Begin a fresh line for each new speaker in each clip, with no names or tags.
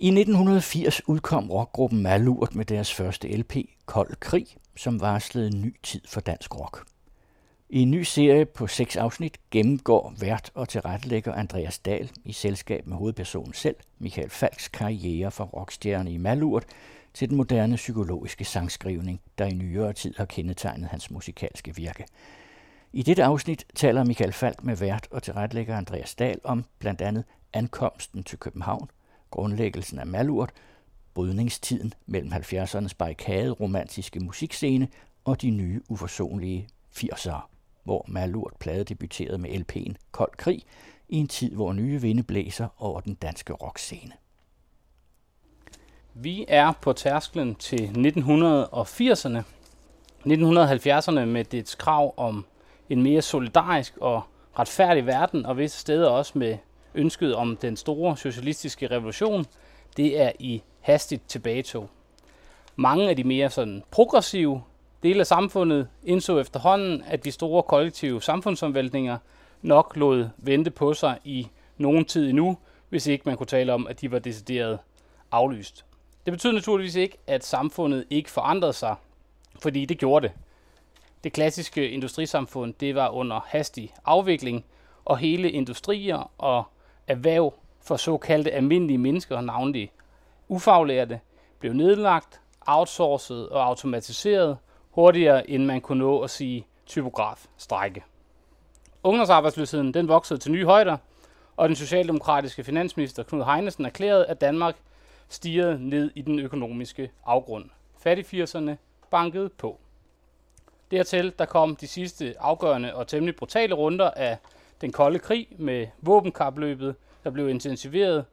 I 1980 udkom rockgruppen Malurt med deres første LP, Kold Krig, som varslede en ny tid for dansk rock. I en ny serie på seks afsnit gennemgår vært og tilrettelægger Andreas Dahl i selskab med hovedpersonen selv, Michael Falks karriere fra rockstjerne i Malurt til den moderne psykologiske sangskrivning, der i nyere tid har kendetegnet hans musikalske virke. I dette afsnit taler Michael Falk med vært og tilrettelægger Andreas Dahl om blandt andet ankomsten til København, grundlæggelsen af Malurt, brydningstiden mellem 70'ernes barrikade romantiske musikscene og de nye uforsonlige 80'ere, hvor Malurt plade debuterede med LP'en Kold Krig i en tid, hvor nye vinde blæser over den danske rockscene.
Vi er på tærsklen til 1980'erne. 1970'erne med dets krav om en mere solidarisk og retfærdig verden, og visse steder også med ønsket om den store socialistiske revolution, det er i hastigt tilbagetog. Mange af de mere sådan progressive dele af samfundet indså efterhånden, at de store kollektive samfundsomvæltninger nok lod vente på sig i nogen tid endnu, hvis ikke man kunne tale om, at de var decideret aflyst. Det betyder naturligvis ikke, at samfundet ikke forandrede sig, fordi det gjorde det. Det klassiske industrisamfund det var under hastig afvikling, og hele industrier og erhverv for såkaldte almindelige mennesker, navnlig ufaglærte, blev nedlagt, outsourcet og automatiseret hurtigere, end man kunne nå at sige typograf strække. Ungdomsarbejdsløsheden den voksede til nye højder, og den socialdemokratiske finansminister Knud Heinesen erklærede, at Danmark stirrede ned i den økonomiske afgrund. Fattigfirserne bankede på. Dertil der kom de sidste afgørende og temmelig brutale runder af den kolde krig med våbenkapløbet, der blev intensiveret,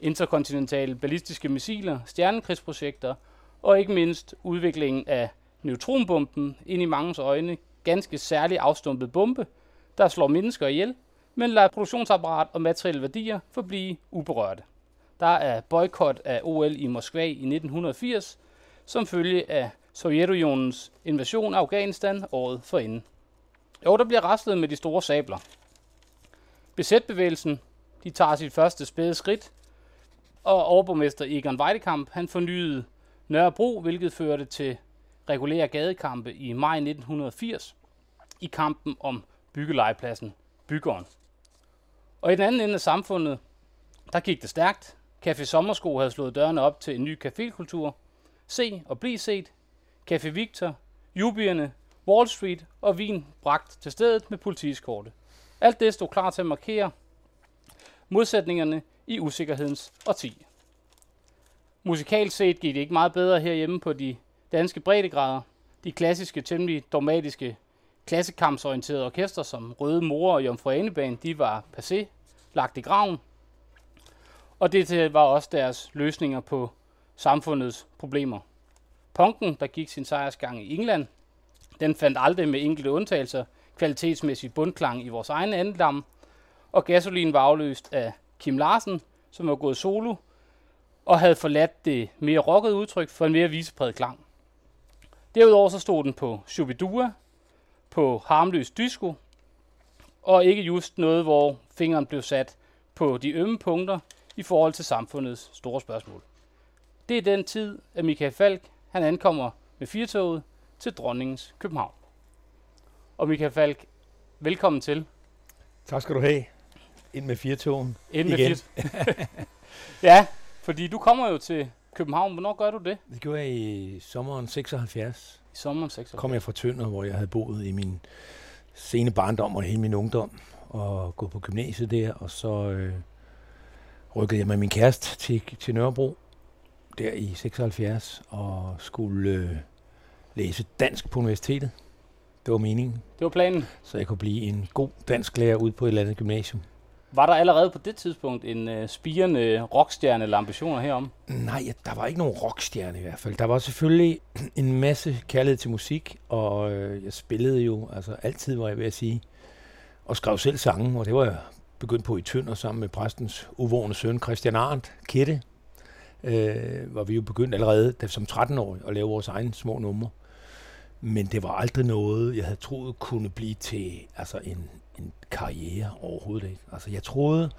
interkontinentale ballistiske missiler, stjernekrigsprojekter og ikke mindst udviklingen af neutronbomben ind i mangens øjne ganske særligt afstumpet bombe, der slår mennesker ihjel, men lader produktionsapparat og materielle værdier forblive uberørte. Der er boykot af OL i Moskva i 1980, som følge af Sovjetunionens invasion af Afghanistan året forinden. Jo, der bliver raslet med de store sabler. Besætbevægelsen, de tager sit første spæde skridt, og overborgmester Egon Weidekamp, han fornyede Nørrebro, hvilket førte til regulære gadekampe i maj 1980 i kampen om byggelejepladsen Byggeren. Og i den anden ende af samfundet, der gik det stærkt. Café Sommersko havde slået dørene op til en ny cafékultur. Se og bliv set. Café Victor, Jubierne, Wall Street og vin bragt til stedet med politiskorte. Alt det stod klar til at markere modsætningerne i usikkerhedens årti. Musikalt set gik det ikke meget bedre herhjemme på de danske breddegrader. De klassiske, temmelig dogmatiske, klassekampsorienterede orkester som Røde Mor og Jomfru Anebane, de var passé, lagt i graven. Og det var også deres løsninger på samfundets problemer. Punken, der gik sin sejrsgang i England, den fandt aldrig med enkelte undtagelser kvalitetsmæssig bundklang i vores egen andedam, og gasolin var afløst af Kim Larsen, som var gået solo, og havde forladt det mere rockede udtryk for en mere visepræget klang. Derudover så stod den på Shubidua, på harmløs disco, og ikke just noget, hvor fingeren blev sat på de ømme punkter i forhold til samfundets store spørgsmål. Det er den tid, at Michael Falk han ankommer med firtoget til dronningens København. Og Michael Falk, velkommen til.
Tak skal du have. Ind med firtogen.
Ind med igen. ja, fordi du kommer jo til København. Hvornår gør du det?
Det gjorde jeg i sommeren 76.
I sommeren 76?
kom jeg fra Tønder, hvor jeg havde boet i min sene barndom og hele min ungdom. Og gået på gymnasiet der, og så øh, rykkede jeg med min kæreste til, til Nørrebro der i 76 og skulle øh, læse dansk på universitetet. Det var meningen.
Det var planen.
Så jeg kunne blive en god dansk lærer ude på et eller andet gymnasium.
Var der allerede på det tidspunkt en uh, spirende rockstjerne eller ambitioner herom?
Nej, der var ikke nogen rockstjerne i hvert fald. Der var selvfølgelig en masse kærlighed til musik, og øh, jeg spillede jo altså altid, var jeg ved at sige, og skrev selv sange, og det var jeg begyndt på i Tønder sammen med præstens uvågne søn Christian Arndt, Kette, øh, var vi jo begyndt allerede som 13-årig at lave vores egne små numre. Men det var aldrig noget, jeg havde troet kunne blive til altså en, en karriere overhovedet ikke. Altså jeg troede,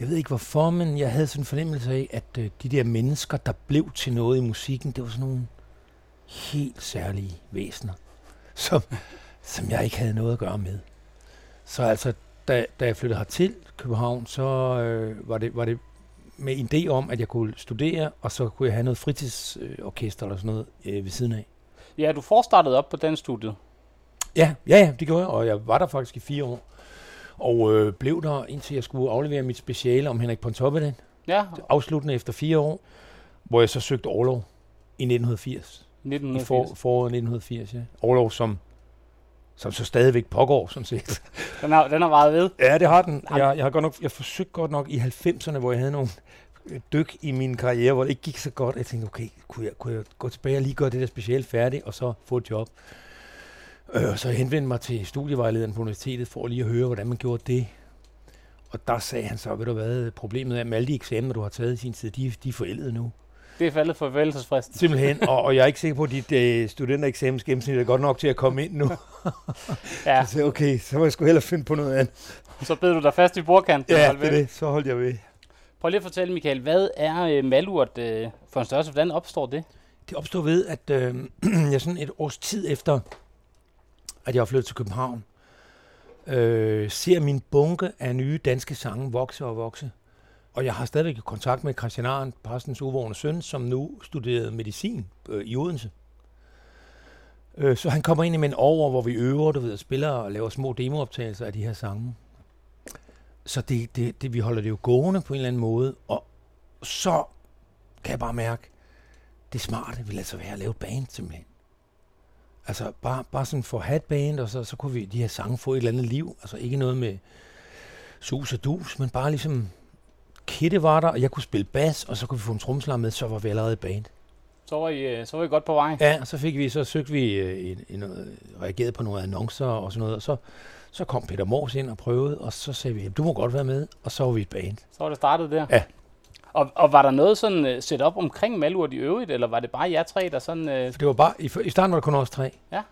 Jeg ved ikke hvorfor, men jeg havde sådan en fornemmelse af, at øh, de der mennesker, der blev til noget i musikken, det var sådan nogle helt særlige væsener, som, som jeg ikke havde noget at gøre med. Så altså, da, da jeg flyttede hertil København, så øh, var, det, var det med en idé om, at jeg kunne studere, og så kunne jeg have noget fritidsorkester eller sådan noget øh, ved siden af.
Ja, du forstartede op på den studiet.
Ja, ja, ja, det gjorde jeg, og jeg var der faktisk i fire år. Og øh, blev der, indtil jeg skulle aflevere mit speciale om Henrik Pontoppidan.
Ja,
Afsluttende efter fire år, hvor jeg så søgte overlov i 1980. I
1980.
for, foråret 1980, ja. Overlov, som, som så stadigvæk pågår, sådan set.
Den har, den har varet ved.
Ja, det har den. Jeg, jeg har godt nok, jeg forsøgte godt nok i 90'erne, hvor jeg havde nogle dyk i min karriere, hvor det ikke gik så godt. Jeg tænkte, okay, kunne jeg, kunne jeg gå tilbage og lige gøre det der specielt færdigt, og så få et job? Øh, så jeg henvendte mig til studievejlederen på universitetet, for lige at høre, hvordan man gjorde det. Og der sagde han så, ved du hvad, problemet er med alle de eksamener, du har taget i sin tid, de, de er forældede nu.
Det er faldet for forældelsesfristen.
Simpelthen, og, og jeg er ikke sikker på, at dit øh, studentereksamens gennemsnit er godt nok til at komme ind nu.
Ja,
Så sagde okay, så må jeg sgu hellere finde på noget andet.
så bed du dig fast i bordkanten.
Ja, det er det. Så holdt jeg ved.
Prøv lige at fortælle, Michael, hvad er øh, malurt øh, for en størrelse? Hvordan opstår det?
Det opstår ved, at øh, jeg sådan et års tid efter, at jeg var flyttet til København, øh, ser min bunke af nye danske sange vokse og vokse. Og jeg har stadigvæk kontakt med Christian Arndt, præstens uvågne søn, som nu studerede medicin øh, i Odense. Øh, så han kommer ind i en over, hvor vi øver, du ved, og spiller og laver små demooptagelser af de her sange. Så det, det, det, vi holder det jo gående på en eller anden måde, og så kan jeg bare mærke, det smarte ville altså være at lave et band simpelthen. Altså bare, bare sådan for at have et band, og så, så kunne vi de her sange få et eller andet liv. Altså ikke noget med sus og dus, men bare ligesom Kitte var der, og jeg kunne spille bas, og så kunne vi få en tromslag med, så var vi allerede et band.
Så var I, øh, så var I godt på vej.
Ja, og så fik vi, så søgte vi øh, en, en, noget, reageret på nogle annoncer og sådan noget, og så, så kom Peter Mors ind og prøvede, og så sagde vi, "Jamen, du må godt være med, og så var vi et band.
Så var det startet der.
Ja.
Og, og var der noget sådan uh, set op omkring malurt i øvrigt, eller var det bare jer tre, der sådan...
For det var bare, i, i starten var det kun os tre.
Ja.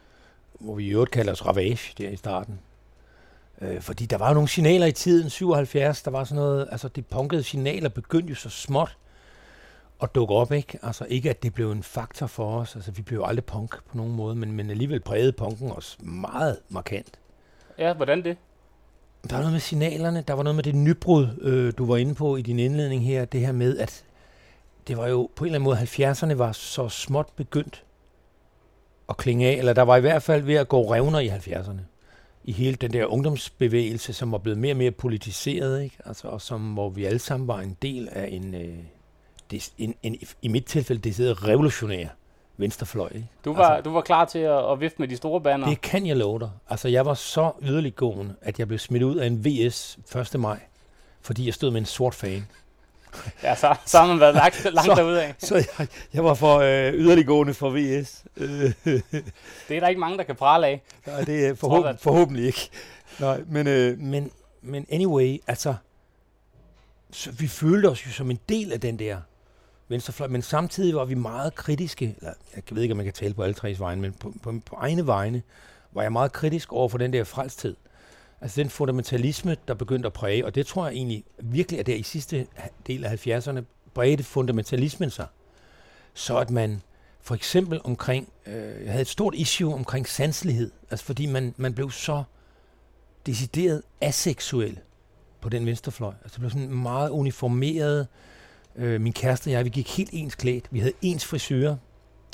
Hvor vi i øvrigt kalder os Ravage der i starten. Øh, fordi der var jo nogle signaler i tiden, 77, der var sådan noget, altså de punkede signaler begyndte jo så småt at dukke op, ikke? Altså ikke, at det blev en faktor for os, altså vi blev jo aldrig punk på nogen måde, men, men alligevel prægede punken os meget markant
ja, hvordan det?
Der var noget med signalerne, der var noget med det nybrud, øh, du var inde på i din indledning her, det her med, at det var jo på en eller anden måde, 70'erne var så småt begyndt at klinge af, eller der var i hvert fald ved at gå revner i 70'erne. I hele den der ungdomsbevægelse, som var blevet mere og mere politiseret, ikke? Altså, og som, hvor vi alle sammen var en del af en, øh, en, en, en i mit tilfælde, det hedder revolutionær venstrefløj. Ikke?
Du var,
Altså-
du var klar til at, at vifte med de store banner.
Det kan jeg love dig. Altså, jeg var så yderliggående, at jeg blev smidt ud af en VS 1. maj, fordi jeg stod med en sort fan.
Ja, så, så har man været langt, langt
Så-
derudad.
Så jeg, jeg var for øh, yderliggående for VS.
Det er der ikke mange, der kan prale af.
nej, det er
alt.
forhåbentlig ikke. Nej, men, øh, men, men anyway, altså, så vi følte os jo som en del af den der venstrefløj, men samtidig var vi meget kritiske, eller jeg ved ikke, om man kan tale på alle tres vegne, men på, på, på egne vegne var jeg meget kritisk over for den der frelsthed. Altså den fundamentalisme, der begyndte at præge, og det tror jeg egentlig virkelig, at der i sidste del af 70'erne bredte fundamentalismen sig. Så at man for eksempel omkring, øh, jeg havde et stort issue omkring sanselighed, altså fordi man, man blev så decideret aseksuel på den venstrefløj. Altså det blev sådan meget uniformeret. Øh, min kæreste og jeg, vi gik helt ens klædt. Vi havde ens frisyrer.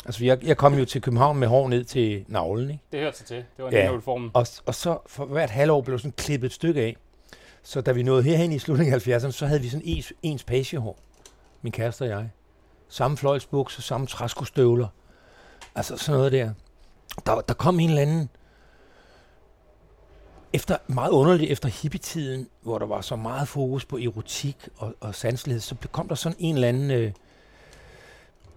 Altså jeg, jeg kom jo til København med hår ned til navlen, ikke?
Det hørte sig til. Det var en
ja.
uniformen.
Og, og så for hvert halvår blev sådan klippet et stykke af. Så da vi nåede herhen i slutningen af 70'erne, så havde vi sådan ens, ens pagehår. Min kæreste og jeg. Samme fløjlsbukser, samme træskostøvler. Altså sådan noget der. Der, der kom en eller anden... Efter, meget underligt efter hippietiden, hvor der var så meget fokus på erotik og, og sanselighed, så kom der sådan en eller anden øh,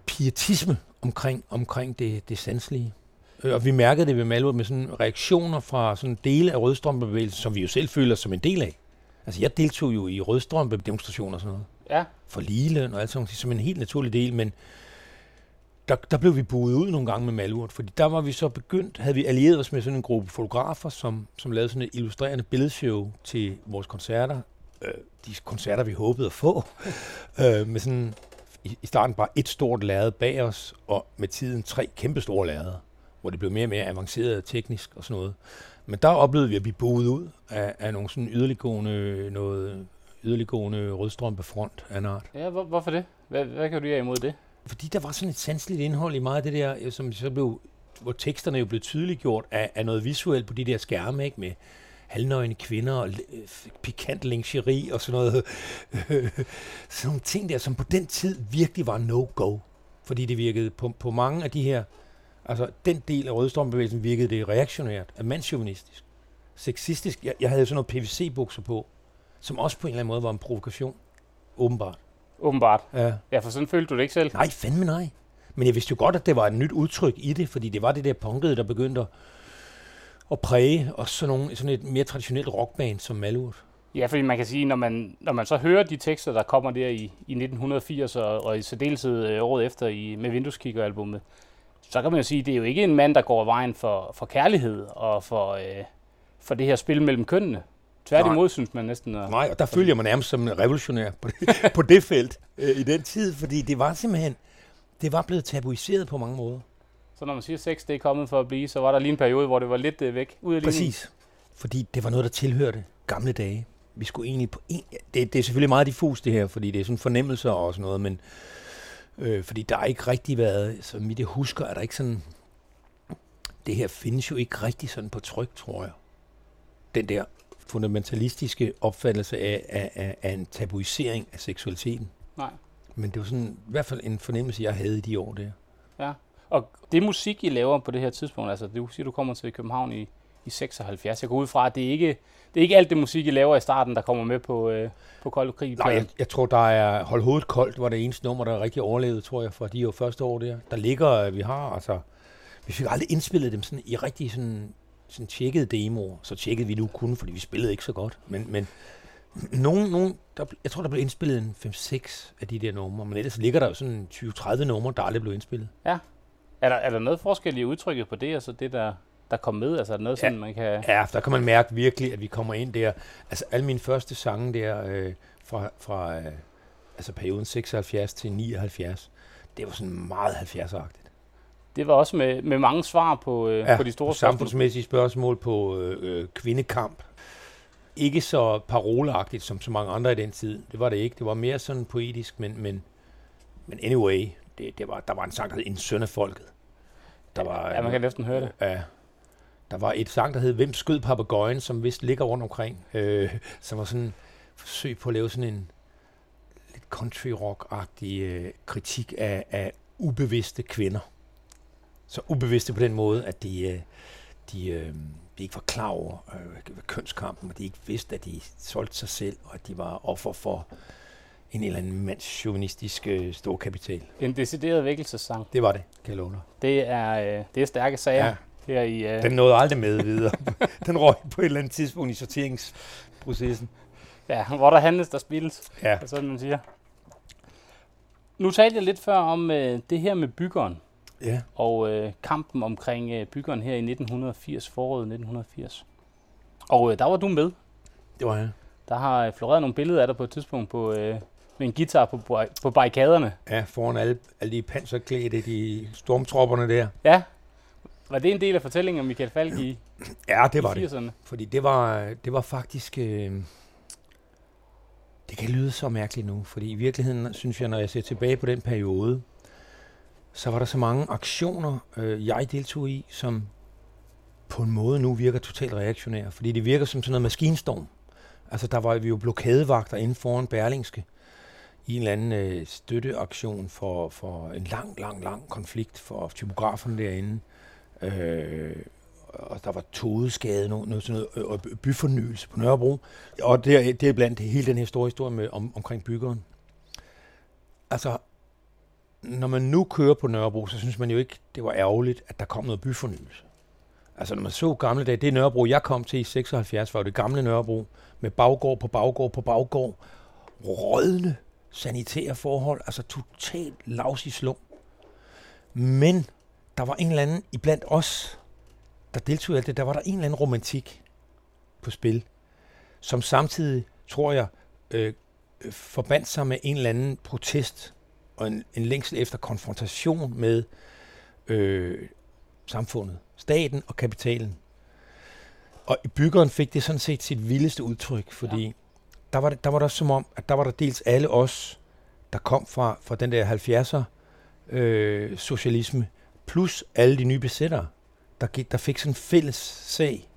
pietisme omkring, omkring det, det sanselige. Øh, Og vi mærkede det ved Malurt med sådan reaktioner fra sådan dele af rødstrømpebevægelsen, som vi jo selv føler som en del af. Altså jeg deltog jo i rødstrømpe-demonstrationer og sådan noget.
Ja,
For ligeløn og alt sådan noget, som en helt naturlig del, men der, der blev vi buet ud nogle gange med Malurt, fordi der var vi så begyndt, havde vi allieret os med sådan en gruppe fotografer, som, som lavede sådan et illustrerende billedshow til vores koncerter, øh, de koncerter, vi håbede at få, øh, med sådan i, i starten bare et stort lærred bag os, og med tiden tre kæmpe store lærreder, hvor det blev mere og mere avanceret teknisk og sådan noget. Men der oplevede vi at blive boet ud af, af nogle sådan yderliggående, noget yderliggående rødstrømpefront af en art.
Ja, hvor, hvorfor det? Hvad, hvad kan du have imod det?
Fordi der var sådan et sanseligt indhold i meget af det der, øh, som så blev, hvor teksterne jo blev tydeliggjort af, af noget visuelt på de der skærme, ikke? Med halvnøgne kvinder og øh, pikant lingerie og sådan noget. sådan nogle ting der, som på den tid virkelig var no-go. Fordi det virkede på, på mange af de her, altså den del af rødstrømbevægelsen virkede det reaktionært, mandsjuvenistisk, sexistisk. Jeg, jeg havde sådan noget PVC-bukser på, som også på en eller anden måde var en provokation. Åbenbart.
Åbenbart.
Ja.
Ja, for sådan følte du det ikke selv.
Nej, fandme nej. Men jeg vidste jo godt, at det var et nyt udtryk i det, fordi det var det der punkede, der begyndte at, at præge og sådan, nogle, sådan et mere traditionelt rockband som Malurt.
Ja, fordi man kan sige, når man, når man så hører de tekster, der kommer der i, i 1980 og, og i særdeleshed øh, året efter i, med Vindueskigger-albummet, så kan man jo sige, at det er jo ikke en mand, der går vejen for, for kærlighed og for, øh, for det her spil mellem kønnene. Tværtimod
Nej.
synes man næsten... At,
Nej, og der følger man nærmest som en revolutionær på det, på det felt øh, i den tid, fordi det var simpelthen, det var blevet tabuiseret på mange måder.
så når man siger, at sex det er kommet for at blive, så var der lige en periode, hvor det var lidt øh, væk ud af linjen.
Præcis. Fordi det var noget, der tilhørte gamle dage. Vi skulle egentlig på en... Det, det er selvfølgelig meget diffus det her, fordi det er sådan fornemmelser og sådan noget, men... Øh, fordi der er ikke rigtig været... Så vidt jeg husker, er der ikke sådan... Det her findes jo ikke rigtig sådan på tryk, tror jeg. Den der fundamentalistiske opfattelse af, af, af, af en tabuisering af seksualiteten.
Nej.
Men det var sådan i hvert fald en fornemmelse, jeg havde i de år der.
Ja. Og det musik, I laver på det her tidspunkt, altså du siger, du kommer til København i, i 76. Jeg går ud fra, at det er ikke det er ikke alt det musik, I laver i starten, der kommer med på, øh, på Kold Krig.
Nej, jeg, jeg tror, der er Hold hovedet koldt, var det eneste nummer, der rigtig overlevede, tror jeg, for de jo første år der. Der ligger, øh, vi har altså, vi fik aldrig indspillet dem sådan i rigtig sådan, sådan tjekkede demoer. Så tjekkede vi nu kun, fordi vi spillede ikke så godt. Men, men nogen, nogen, der, jeg tror, der blev indspillet en 5-6 af de der numre, men ellers ligger der jo sådan 20-30 numre, der aldrig blev indspillet.
Er der, er der noget forskel i udtrykket på det, altså det, der, der kom med? Altså er der noget, sådan, man kan...
Ja, der kan man mærke virkelig, at vi kommer ind der. Altså alle mine første sange der, øh, fra, fra øh, altså perioden 76 til 79, det var sådan meget 70-agtigt.
Det var også med, med mange svar på, øh,
Ja,
på de store
på samfundsmæssige spørgsmål på øh, øh, kvindekamp. Ikke så paroleagtigt som så mange andre i den tid. Det var det ikke. Det var mere sådan poetisk, men, men, men anyway, det, det var, der var en sang, der hed En søn af folket. Der var,
Ja, man kan næsten høre det.
Ja. Der var et sang, der hed Hvem skød papegøjen, som vist ligger rundt omkring. Øh, som var sådan forsøg på at lave sådan en lidt country rock-agtig øh, kritik af, af ubevidste kvinder. Så ubevidste på den måde, at de, øh, de, øh, de ikke var klar over øh, kønskampen, og de ikke vidste, at de solgte sig selv, og at de var offer for en eller anden mandsjuvenistisk øh, storkapital.
En decideret vækkelsessang.
Det var det, kan jeg love dig.
Det er, øh, det er stærke sager
Ja.
her i... Øh,
Den nåede aldrig med videre. Den røg på et eller andet tidspunkt i sorteringsprocessen.
ja, hvor der handles, der spilles,
Ja.
sådan man siger. Nu talte jeg lidt før om øh, det her med byggeren,
ja.
og øh, kampen omkring øh, byggeren her i 1980, foråret 1980. Og øh, der var du med.
Det var jeg.
Der har øh, floreret nogle billeder af dig på et tidspunkt på, øh, med en guitar på, på barrikaderne.
Ja, foran alle, alle de panserklædte, de stormtropperne der.
Ja. Var det en del af fortællingen om Michael Falk i,
Ja, det
i
var det.
80'erne?
Fordi det var, det var faktisk... Øh, det kan lyde så mærkeligt nu, fordi i virkeligheden synes jeg, når jeg ser tilbage på den periode, så var der så mange aktioner, øh, jeg deltog i, som på en måde nu virker totalt reaktionære. Fordi det virker som sådan noget maskinstorm. Altså der var vi jo blokadevagter inden foran Berlingske i en eller anden øh, støtteaktion for, for en lang, lang, lang konflikt for typograferne derinde. Øh, og der var todeskade, noget, noget, sådan noget, og byfornyelse på Nørrebro. Og det er, det er blandt hele den her store historie med, om, omkring byggeren. Altså, når man nu kører på Nørrebro, så synes man jo ikke, det var ærgerligt, at der kom noget byfornyelse. Altså, når man så gamle dage, det Nørrebro, jeg kom til i 76, var jo det gamle Nørrebro, med baggård på baggård på baggård, rådne sanitære forhold, altså totalt lavs i slum. Men der var en eller anden, iblandt os, der deltog i alt det, der var der en eller anden romantik på spil, som samtidig, tror jeg, øh, øh forbandt sig med en eller anden protest og en, en længsel efter konfrontation med øh, samfundet, staten og kapitalen. Og i byggeren fik det sådan set sit vildeste udtryk, fordi ja. der, var det, der var der som om, at der var der dels alle os, der kom fra, fra den der 70'er øh, socialisme, plus alle de nye besættere, der, gik, der fik sådan en fælles sag.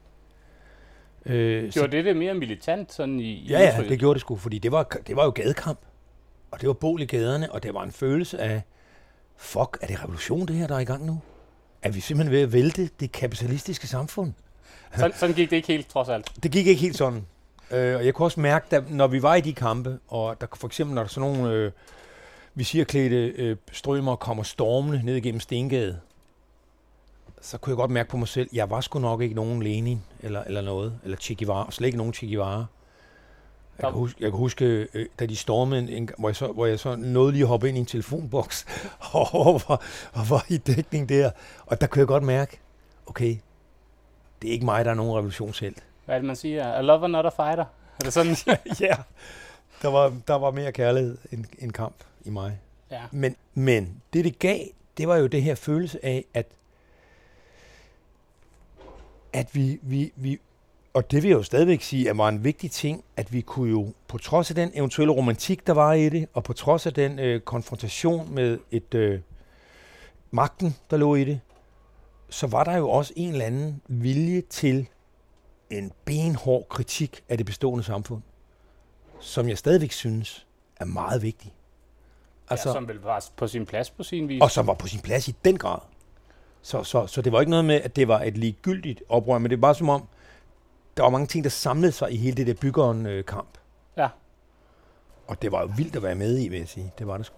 Øh, gjorde så, det det mere militant sådan i,
i Ja, ja, det gjorde det sgu, fordi det var, det var jo gadekamp. Og det var bål i gaderne, og det var en følelse af, fuck, er det revolution det her, der er i gang nu? Er vi simpelthen ved at vælte det kapitalistiske samfund?
Så, sådan gik det ikke helt, trods alt.
Det gik ikke helt sådan. Øh, og jeg kunne også mærke, at når vi var i de kampe, og der for eksempel, når der sådan nogle øh, visirklædte øh, strømmer kommer stormende ned igennem Stengade, så kunne jeg godt mærke på mig selv, jeg var sgu nok ikke nogen Lenin eller, eller noget, eller Che Guevara, slet ikke nogen Che Guevara. Jeg kan huske, jeg kan huske øh, da de stormede, en, hvor, jeg så, hvor jeg så nåede lige at hoppe ind i en telefonboks, og, var, og var i dækning der. Og der kunne jeg godt mærke, okay, det er ikke mig, der er nogen revolutionshelt.
Hvad er det, man siger? A lover, not a fighter. Er det sådan?
ja, der var, der var mere kærlighed end, end kamp i mig. Ja. Men, men det, det gav, det var jo det her følelse af, at at vi, vi, vi, og det vil jeg jo stadigvæk sige, at var en vigtig ting, at vi kunne jo, på trods af den eventuelle romantik, der var i det, og på trods af den øh, konfrontation med et øh, magten, der lå i det, så var der jo også en eller anden vilje til en benhård kritik af det bestående samfund, som jeg stadigvæk synes er meget vigtig.
Altså, ja, som vel var på sin plads på sin vis.
Og som var på sin plads i den grad. Så, så, så det var ikke noget med, at det var et ligegyldigt oprør, men det var bare som om, der var mange ting, der samlede sig i hele det der byggeren-kamp.
ja.
Og det var jo vildt at være med i, vil jeg sige. Det var det sgu.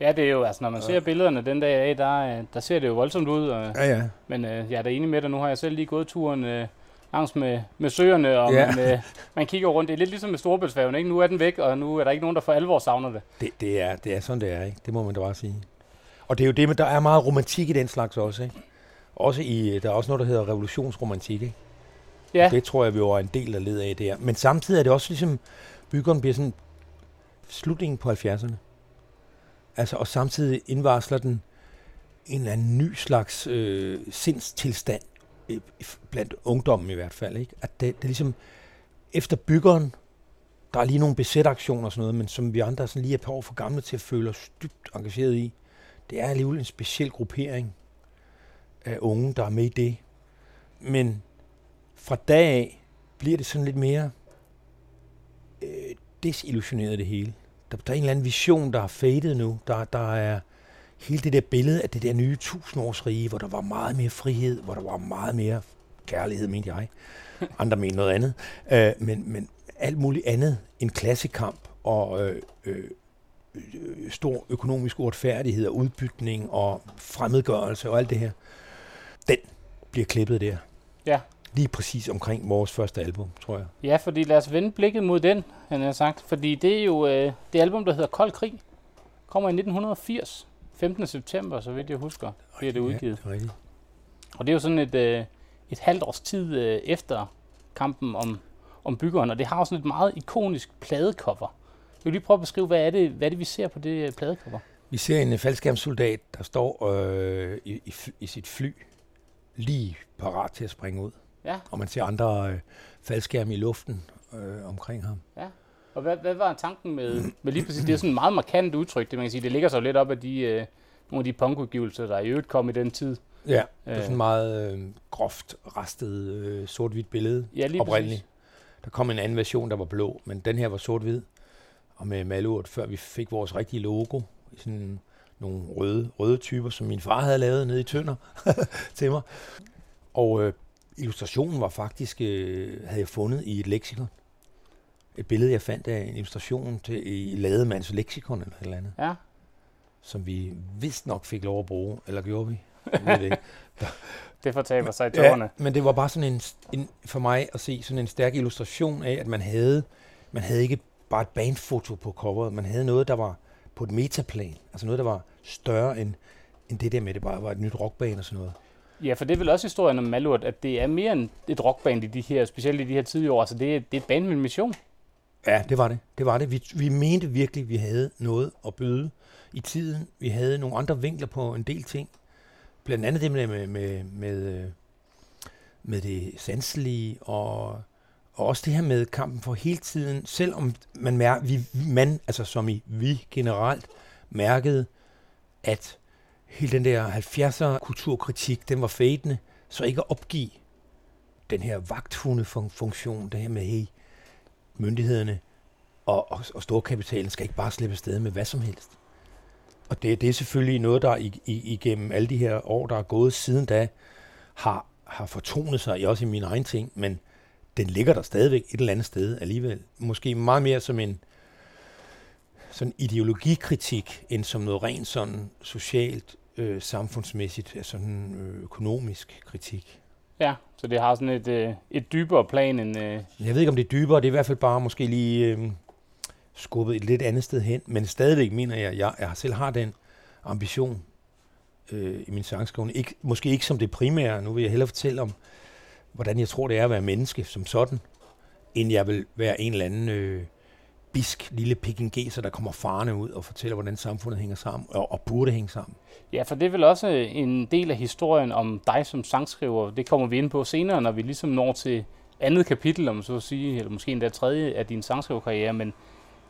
Ja, det er jo, altså når man ja. ser billederne den dag af, der, øh, der ser det jo voldsomt ud. Og,
ja, ja.
Men øh, jeg er da enig med dig, nu har jeg selv lige gået turen øh, langs med, med søerne, og ja. man, øh, man kigger rundt. Det er lidt ligesom med Storebæltsfærgen, ikke? Nu er den væk, og nu er der ikke nogen, der for alvor savner det.
Det, det, er, det er sådan, det er, ikke? Det må man da bare sige. Og det er jo det, men der er meget romantik i den slags også, ikke? Også i, der er også noget, der hedder revolutionsromantik, ikke? Ja. det tror jeg, vi var en del af led af der. Men samtidig er det også ligesom, byggeren bliver sådan slutningen på 70'erne. Altså, og samtidig indvarsler den en eller anden ny slags øh, sindstilstand, øh, blandt ungdommen i hvert fald. Ikke? At det, det er ligesom, efter byggeren, der er lige nogle besætaktioner og sådan noget, men som vi andre sådan lige et par år for gamle til at føle os dybt engageret i. Det er alligevel en speciel gruppering af unge, der er med i det. Men fra dag af bliver det sådan lidt mere øh, desillusioneret det hele. Der, der er en eller anden vision, der er fadet nu. Der, der er hele det der billede af det der nye tusindårsrige, hvor der var meget mere frihed, hvor der var meget mere kærlighed, mente jeg. Andre mener noget andet. Øh, men, men alt muligt andet end klassekamp og øh, øh, øh, stor økonomisk uretfærdighed og udbytning og fremmedgørelse og alt det her den bliver klippet der.
Ja.
Lige præcis omkring vores første album, tror jeg.
Ja, fordi lad os vende blikket mod den, han har sagt. Fordi det er jo øh, det album, der hedder Kold Krig. Kommer i 1980. 15. september, så vidt jeg husker, bliver det udgivet. Ja, det er. Og det er jo sådan et, øh, et halvt års tid øh, efter kampen om, om byggeren, og det har jo sådan et meget ikonisk pladecover. Vil lige prøve at beskrive, hvad er det, hvad er det vi ser på det øh, pladecover?
Vi ser en faldskærmssoldat, der står øh, i, i, i sit fly lige parat til at springe ud.
Ja.
Og man ser andre øh, faldskærme i luften øh, omkring ham.
Ja. Og hvad, hvad var tanken med, med lige præcis, det er sådan et meget markant udtryk, det man kan sige, det ligger så lidt op af de, øh, nogle af de punkudgivelser, der i øvrigt kom i den tid.
Ja, det er sådan meget øh, groft rastet øh, sort-hvidt billede
ja, lige oprindeligt. Præcis.
Der kom en anden version, der var blå, men den her var sort-hvid, og med malurt, før vi fik vores rigtige logo, i sådan nogle røde, røde typer, som min far havde lavet nede i Tønder til mig. Og øh, illustrationen var faktisk, øh, havde jeg fundet i et leksikon. Et billede, jeg fandt af en illustration til, i Lademands leksikon eller et eller andet.
Ja.
Som vi vist nok fik lov at bruge, eller gjorde vi?
det. det fortaber sig i tårerne.
Ja, men det var bare sådan en, en, for mig at se sådan en stærk illustration af, at man havde, man havde ikke bare et bandfoto på coveret, man havde noget, der var på et metaplan. Altså noget, der var større end, end det der med, at det bare var et nyt rockband og sådan noget.
Ja, for det er vel også historien om Malurt, at det er mere end et rockband i de her, specielt i de her tidlige år. Altså det er, det er et band med en mission.
Ja, det var det. Det var det. Vi, vi mente virkelig, at vi havde noget at byde i tiden. Vi havde nogle andre vinkler på en del ting. Blandt andet det med, med, med, med, øh, med det sanselige, og, og også det her med kampen for hele tiden, selvom man mær- vi, man, altså som i vi generelt, mærkede, at hele den der 70'er kulturkritik, den var fadende, så ikke at opgive den her vagthundefunktion, det her med, hey, myndighederne og, og, og storkapitalen skal ikke bare slippe afsted med hvad som helst. Og det, det er selvfølgelig noget, der i, i, igennem alle de her år, der er gået siden da, har, har fortonet sig, også i min egen ting, men den ligger der stadigvæk et eller andet sted alligevel. Måske meget mere som en sådan ideologikritik, end som noget rent sådan socialt, øh, samfundsmæssigt, sådan øh, økonomisk kritik.
Ja, så det har sådan et, øh, et dybere plan end... Øh...
Jeg ved ikke, om det er dybere. Det er i hvert fald bare måske lige øh, skubbet et lidt andet sted hen. Men stadigvæk mener jeg, at jeg, jeg selv har den ambition øh, i min sangskrivning. Ikke, måske ikke som det primære. Nu vil jeg hellere fortælle om, hvordan jeg tror, det er at være menneske som sådan, end jeg vil være en eller anden... Øh, bisk lille pekingeser, der kommer farne ud og fortæller, hvordan samfundet hænger sammen, og, og burde hænge sammen.
Ja, for det er vel også en del af historien om dig som sangskriver. Det kommer vi ind på senere, når vi ligesom når til andet kapitel, om så at sige, eller måske endda tredje af din sangskriverkarriere. Men,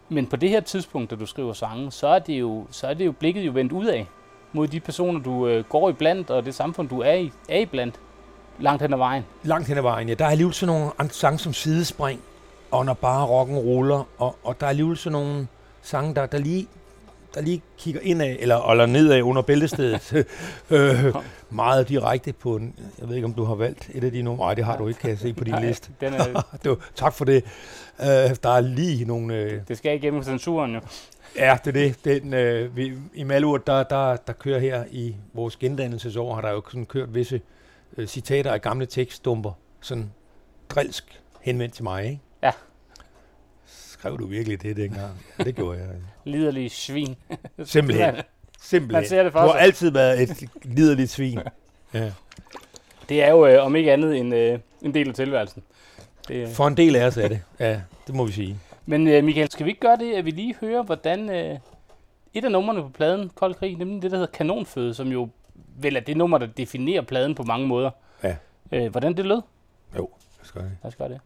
men på det her tidspunkt, da du skriver sange, så er det jo, så er det jo blikket jo vendt ud af mod de personer, du øh, går i blandt, og det samfund, du er i, er i blandt, langt hen ad vejen.
Langt hen ad vejen, ja. Der er alligevel sådan nogle sange som sidespring, og når bare rocken ruller, og, og der er alligevel sådan nogle sange, der, der lige der lige kigger indad, eller, eller nedad under bæltestedet, øh, meget direkte på en, jeg ved ikke, om du har valgt et af de numre, nej, det har du ikke, kan jeg se på din liste. Den er... du, tak for det. Uh, der er lige nogle... Uh...
Det skal igennem censuren jo.
Ja, det er det. Den, uh, vi, I Malurt, der, der, der kører her i vores gendannelsesår, har der jo sådan kørt visse uh, citater af gamle tekststumper, sådan drilsk henvendt til mig, ikke?
Ja.
Skrev du virkelig det dengang? Det gjorde jeg.
Liderlig svin.
Simpelthen. Simpelthen.
Man ser det for
du har altid været et liderligt svin. Ja.
Det er jo øh, om ikke andet en, øh, en del af tilværelsen.
Det, øh. For en del af os er det. Ja, det må vi sige.
Men øh, Michael, skal vi ikke gøre det, at vi lige hører, hvordan øh, et af numrene på pladen, Kold Krig, nemlig det, der hedder Kanonføde, som jo vel er det nummer, der definerer pladen på mange måder.
Ja.
Øh, hvordan det lød?
Jo, lad os gøre det.
Lad os gøre det.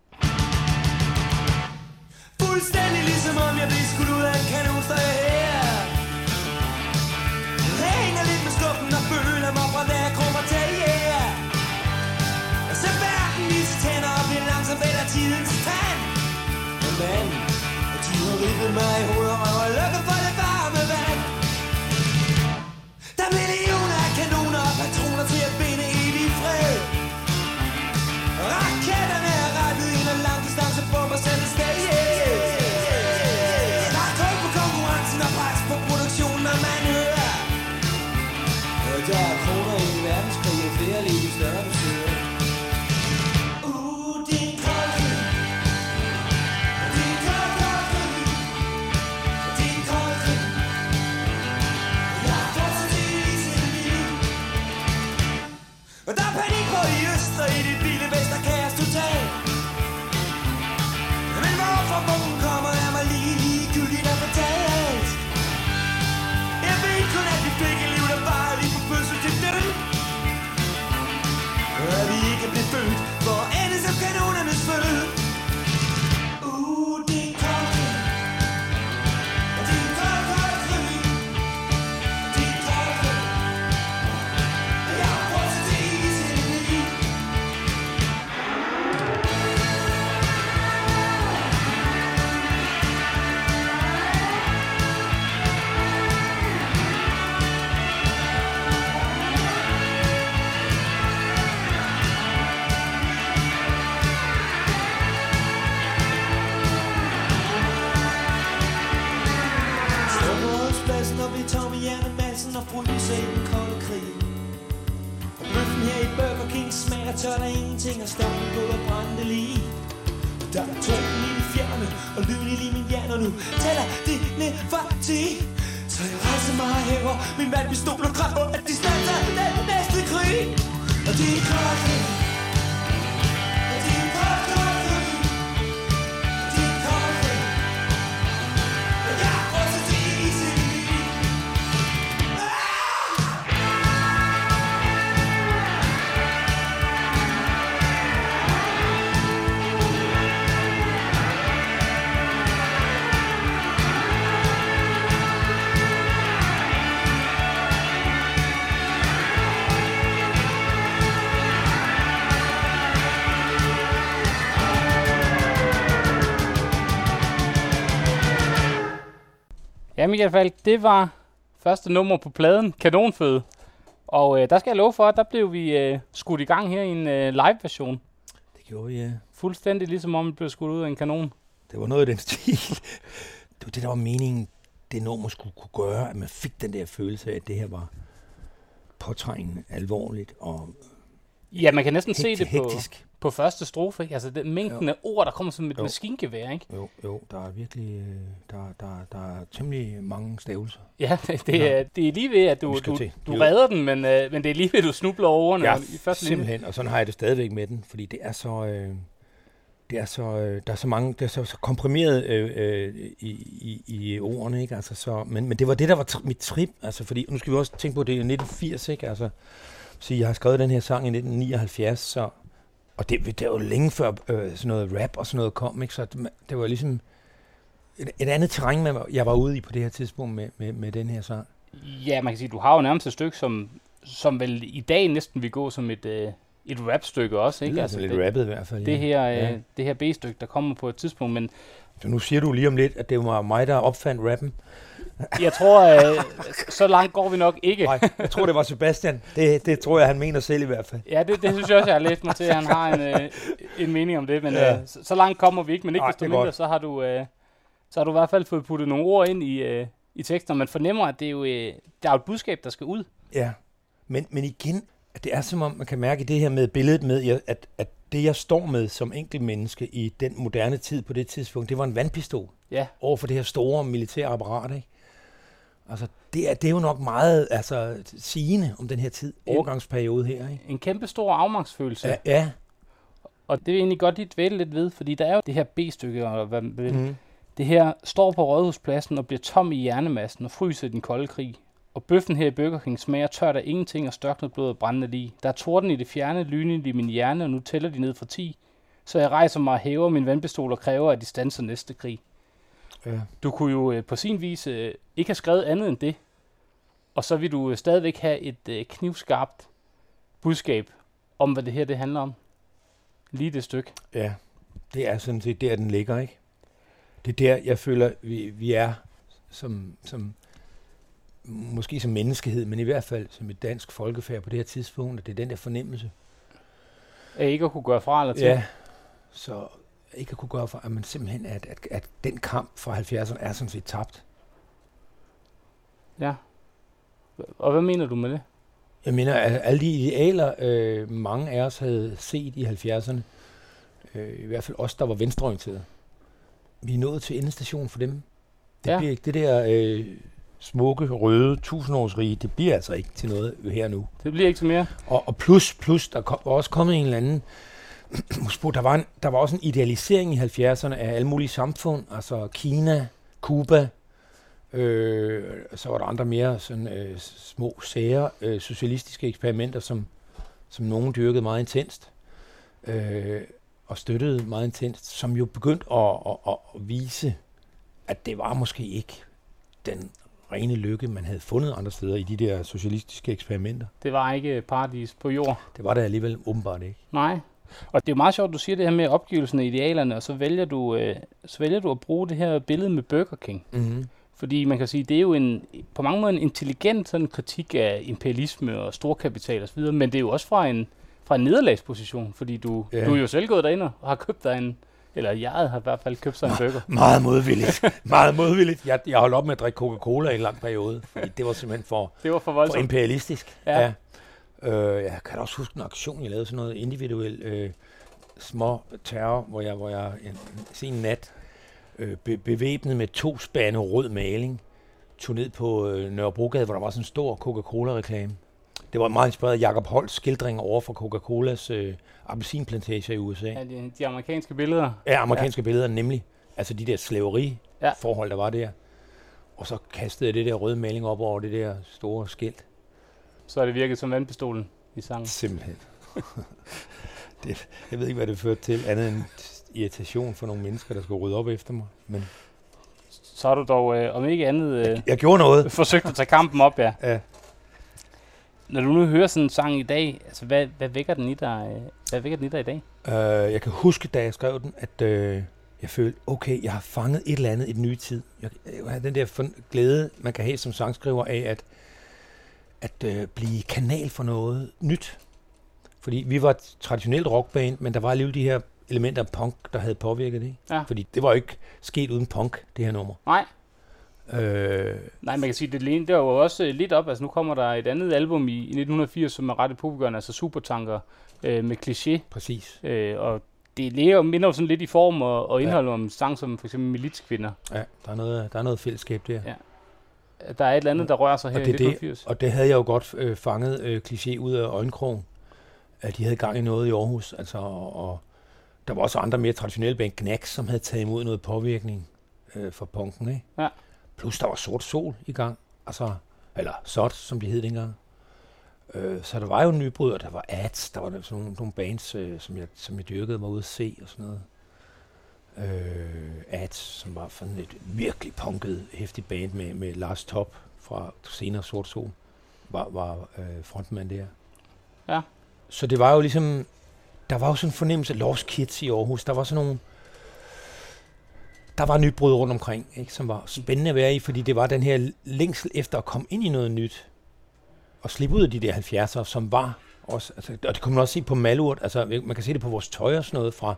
Fuldstændig ligesom om jeg blev og i lige min hjerne og nu tæller det ned fra 10. Så jeg rejser mig og hæver min vandpistol og kræver, at de starter den næste krig. Og de er kolde.
Ja, Michael Falk, det var første nummer på pladen, Kanonføde. Og øh, der skal jeg love for, at der blev vi øh, skudt i gang her i en øh, live-version.
Det gjorde vi, ja.
Fuldstændig ligesom om vi blev skudt ud af en kanon.
Det var noget af den stil. Det var det, der var meningen, det nummer skulle kunne gøre, at man fik den der følelse af, at det her var påtrængende, alvorligt og
Ja, man kan næsten se
hektisk.
det på,
hektisk.
På første strofe. Ikke? Altså den mængden af ord, der kommer som et
Jo.
maskingevær. Ikke?
Jo, jo, der er virkelig, øh, der, der, der er temmelig mange stavelser.
Ja, det, det,
Ja.
er, det er lige ved, at du, du,
til.
du
Jo.
redder den, men, øh, men det er lige ved, at du snubler over ordene
Ja,
i første linje.
simpelthen, og sådan har jeg det stadigvæk med den, fordi det er så, øh, det er så, øh, der er så mange, det er så, så komprimeret øh, øh, i, i, i ordene, ikke? Altså, så, men, men det var det, der var tri- mit trip, altså, fordi nu skal vi også tænke på, det er 1980, ikke? Altså, så jeg har skrevet den her sang i 1979, så, og det, det er jo længe før øh, sådan noget rap og sådan noget kom, ikke? Så det, det var ligesom et, et andet terræn, man var- jeg var ude i på det her tidspunkt med, med, med den her sang.
Ja, man kan sige, du har jo nærmest et stykke, som, som vel i dag næsten vil gå som et, øh, et rap-stykke også.
Ikke?
Ikke?
Altså, lidt
det,
rappet i hvert fald.
det,
ja.
her, øh,
Ja.
det her B-stykke, der kommer på et tidspunkt, men
Så nu siger du lige om lidt, at det var mig, der opfandt rappen.
Jeg tror, øh, så langt går vi nok ikke.
Nej, jeg tror, det var Sebastian. Det, det tror jeg, han mener selv i hvert fald.
Ja, det, det synes jeg også, jeg har læst mig til, at han har en, øh, en mening om det, men
Ja.
øh, så, så langt kommer vi ikke, men ikke desto mindre,
godt.
så har du... Øh, så har du i hvert fald fået puttet nogle ord ind i, øh, i teksten, og man fornemmer, at det er jo, øh, der er jo et budskab, der skal ud.
Ja, men, men igen, det er som om, man kan mærke det her med billedet med, at, at det, jeg står med som enkelt menneske i den moderne tid på det tidspunkt, det var en vandpistol
Ja,
over for det her store militære apparat, ikke? Altså, det er, det er jo nok meget altså, sigende om den her tid, overgangsperiode her, ikke?
en kæmpe stor afmagtsfølelse.
Ja, ja.
Og det vil jeg egentlig godt lige dvæle lidt ved, fordi der er jo det her B-stykke, og hvad, mm.
Mm.
det her står på rådhuspladsen og bliver tom i hjernemassen og fryser i den kolde krig. Og bøffen her i Burger King smager tørt af ingenting og størknet blod og brændende lige. Der er torden i det fjerne, lynet i min hjerne, og nu tæller de ned fra 10. Så jeg rejser mig og hæver min vandpistol og kræver, at de stanser næste krig.
Ja.
Du kunne jo øh, på sin vis øh, ikke have skrevet andet end det. Og så vil du øh, stadigvæk have et knivskarpt budskab om, hvad det her det handler om. Lige det stykke.
Ja, det er sådan set der, den ligger, ikke? Det er der, jeg føler, vi, vi er som, som, måske som menneskehed, men i hvert fald som et dansk folkefærd på det her tidspunkt, at det er den der fornemmelse.
Af ikke at kunne gøre fra eller til.
Ja, så ikke at kunne gøre for, at man simpelthen, at, at, at den kamp fra 70'erne er sådan set tabt.
ja. Og hvad mener du med det?
Jeg mener, at alle de idealer, øh, mange af os havde set i 70'erne, øh, i hvert fald os, der var venstreorienterede, vi er nået til endestationen for dem. Det
Ja.
ja. bliver ikke det der øh, smukke, røde, tusindårsrige, det bliver altså ikke til noget her nu.
Det bliver ikke til mere.
Og, og plus, plus, der kom, var også kommet en eller anden, husk der var, en, der var også en idealisering i 70'erne af alle mulige samfund, altså Kina, Cuba, øh, så var der andre mere sådan, øh, små, sære øh, socialistiske eksperimenter, som, som nogen dyrkede meget intenst, øh, og støttede meget intenst, som jo begyndte at, at, at, at vise, at det var måske ikke den rene lykke, man havde fundet andre steder i de der socialistiske eksperimenter.
Det var ikke paradis på jord.
Det var der alligevel åbenbart ikke.
Nej. Og det er jo meget sjovt, du siger det her med opgivelsen af idealerne, og så vælger du, øh, så vælger du at bruge det her billede med Burger King.
Mm-hmm.
Fordi man kan sige, det er jo en, på mange måder en intelligent sådan kritik af imperialisme og storkapital osv., men det er jo også fra en, fra en nederlagsposition, fordi du,
Ja.
du er jo selv gået derind og har købt dig en, eller jeg har i hvert fald købt sig en burger.
Meget modvilligt. Meget modvilligt. Jeg, jeg holdt op med at drikke Coca-Cola i en lang periode, fordi det var simpelthen for,
Det var for
for
voldsomt.
imperialistisk.
Ja.
ja. Øh, jeg kan da også huske en aktion, jeg lavede sådan noget individuel øh, små terror, hvor jeg, hvor jeg en, en sen nat øh, be, bevæbnet med to spande rød maling, tog ned på øh, Nørrebrogade, hvor der var sådan en stor Coca-Cola-reklame. Det var meget inspireret af Jacob Holts skildringer over for Coca-Colas øh, appelsinplantager i USA.
Ja, de, de amerikanske billeder.
Ja, amerikanske ja. billeder nemlig. Altså de der slaveri
Ja.
der var der. Og så kastede jeg det der røde maling op over det der store skilt.
Så har det virket som vandpistolen i sangen.
Simpelthen. det, jeg ved ikke, hvad det førte til, andet end irritation for nogle mennesker, der skulle rydde op efter mig. Men
Så har du dog, øh, om ikke andet, øh,
jeg gjorde noget.
forsøgt at tage kampen op, ja.
Ja.
Når du nu hører sådan en sang i dag, altså hvad, hvad vækker den i dig, øh, hvad vækker den i dig i dag?
Uh, jeg kan huske, da jeg skrev den, at uh, jeg følte, okay, jeg har fanget et eller andet i den nye tid. Jeg, jeg har den der glæde, man kan have som sangskriver af at, at øh, blive kanal for noget nyt. Fordi vi var et traditionelt rockband, men der var alligevel de her elementer af punk, der havde påvirket det.
Ja.
Fordi det var jo ikke sket uden punk, det her nummer.
Nej,
Øh,
nej, man kan sige, det, det var jo også øh, lidt op. Altså, nu kommer der et andet album i, i 1980, som er ret epokegørende, altså Supertanker øh, med kliché.
præcis.
Øh, og det ligger, minder jo sådan lidt i form og, og indhold om sang som for eksempel Militskvinder.
Ja, der er noget, der er noget fællesskab der.
Ja. Der er et eller andet, der rører sig her
Og
i
det det,
1980.
Og det havde jeg jo godt øh, fanget øh, kliché ud af øjenkrogen, at de havde gang i noget i Aarhus. Altså, og, og der var også andre mere traditionelle band, Knacks, som havde taget imod noget påvirkning øh, fra punken. Ikke?
Ja.
Plus der var Sort Sol i gang. Altså, eller Sot, som de hed dengang. Øh, så der var jo nybrud, og der var ads, der var der sådan nogle, nogle bands, øh, som, jeg, som jeg dyrkede mig ud at se og sådan noget. Øh, ads, som var sådan et virkelig punket, hæftigt band med, med Lars Top fra senere Sort Sol, var, var øh, frontmand der.
Ja.
Så det var jo ligesom, der var jo sådan en fornemmelse af Lost Kids i Aarhus. Der var sådan nogle, der var nybrud rundt omkring, ikke, som var spændende at være i, fordi det var den her længsel efter at komme ind i noget nyt, og slippe ud af de der 70'ere, som var også, altså, og det kunne man også se på Malurt, altså man kan se det på vores tøj og sådan noget fra,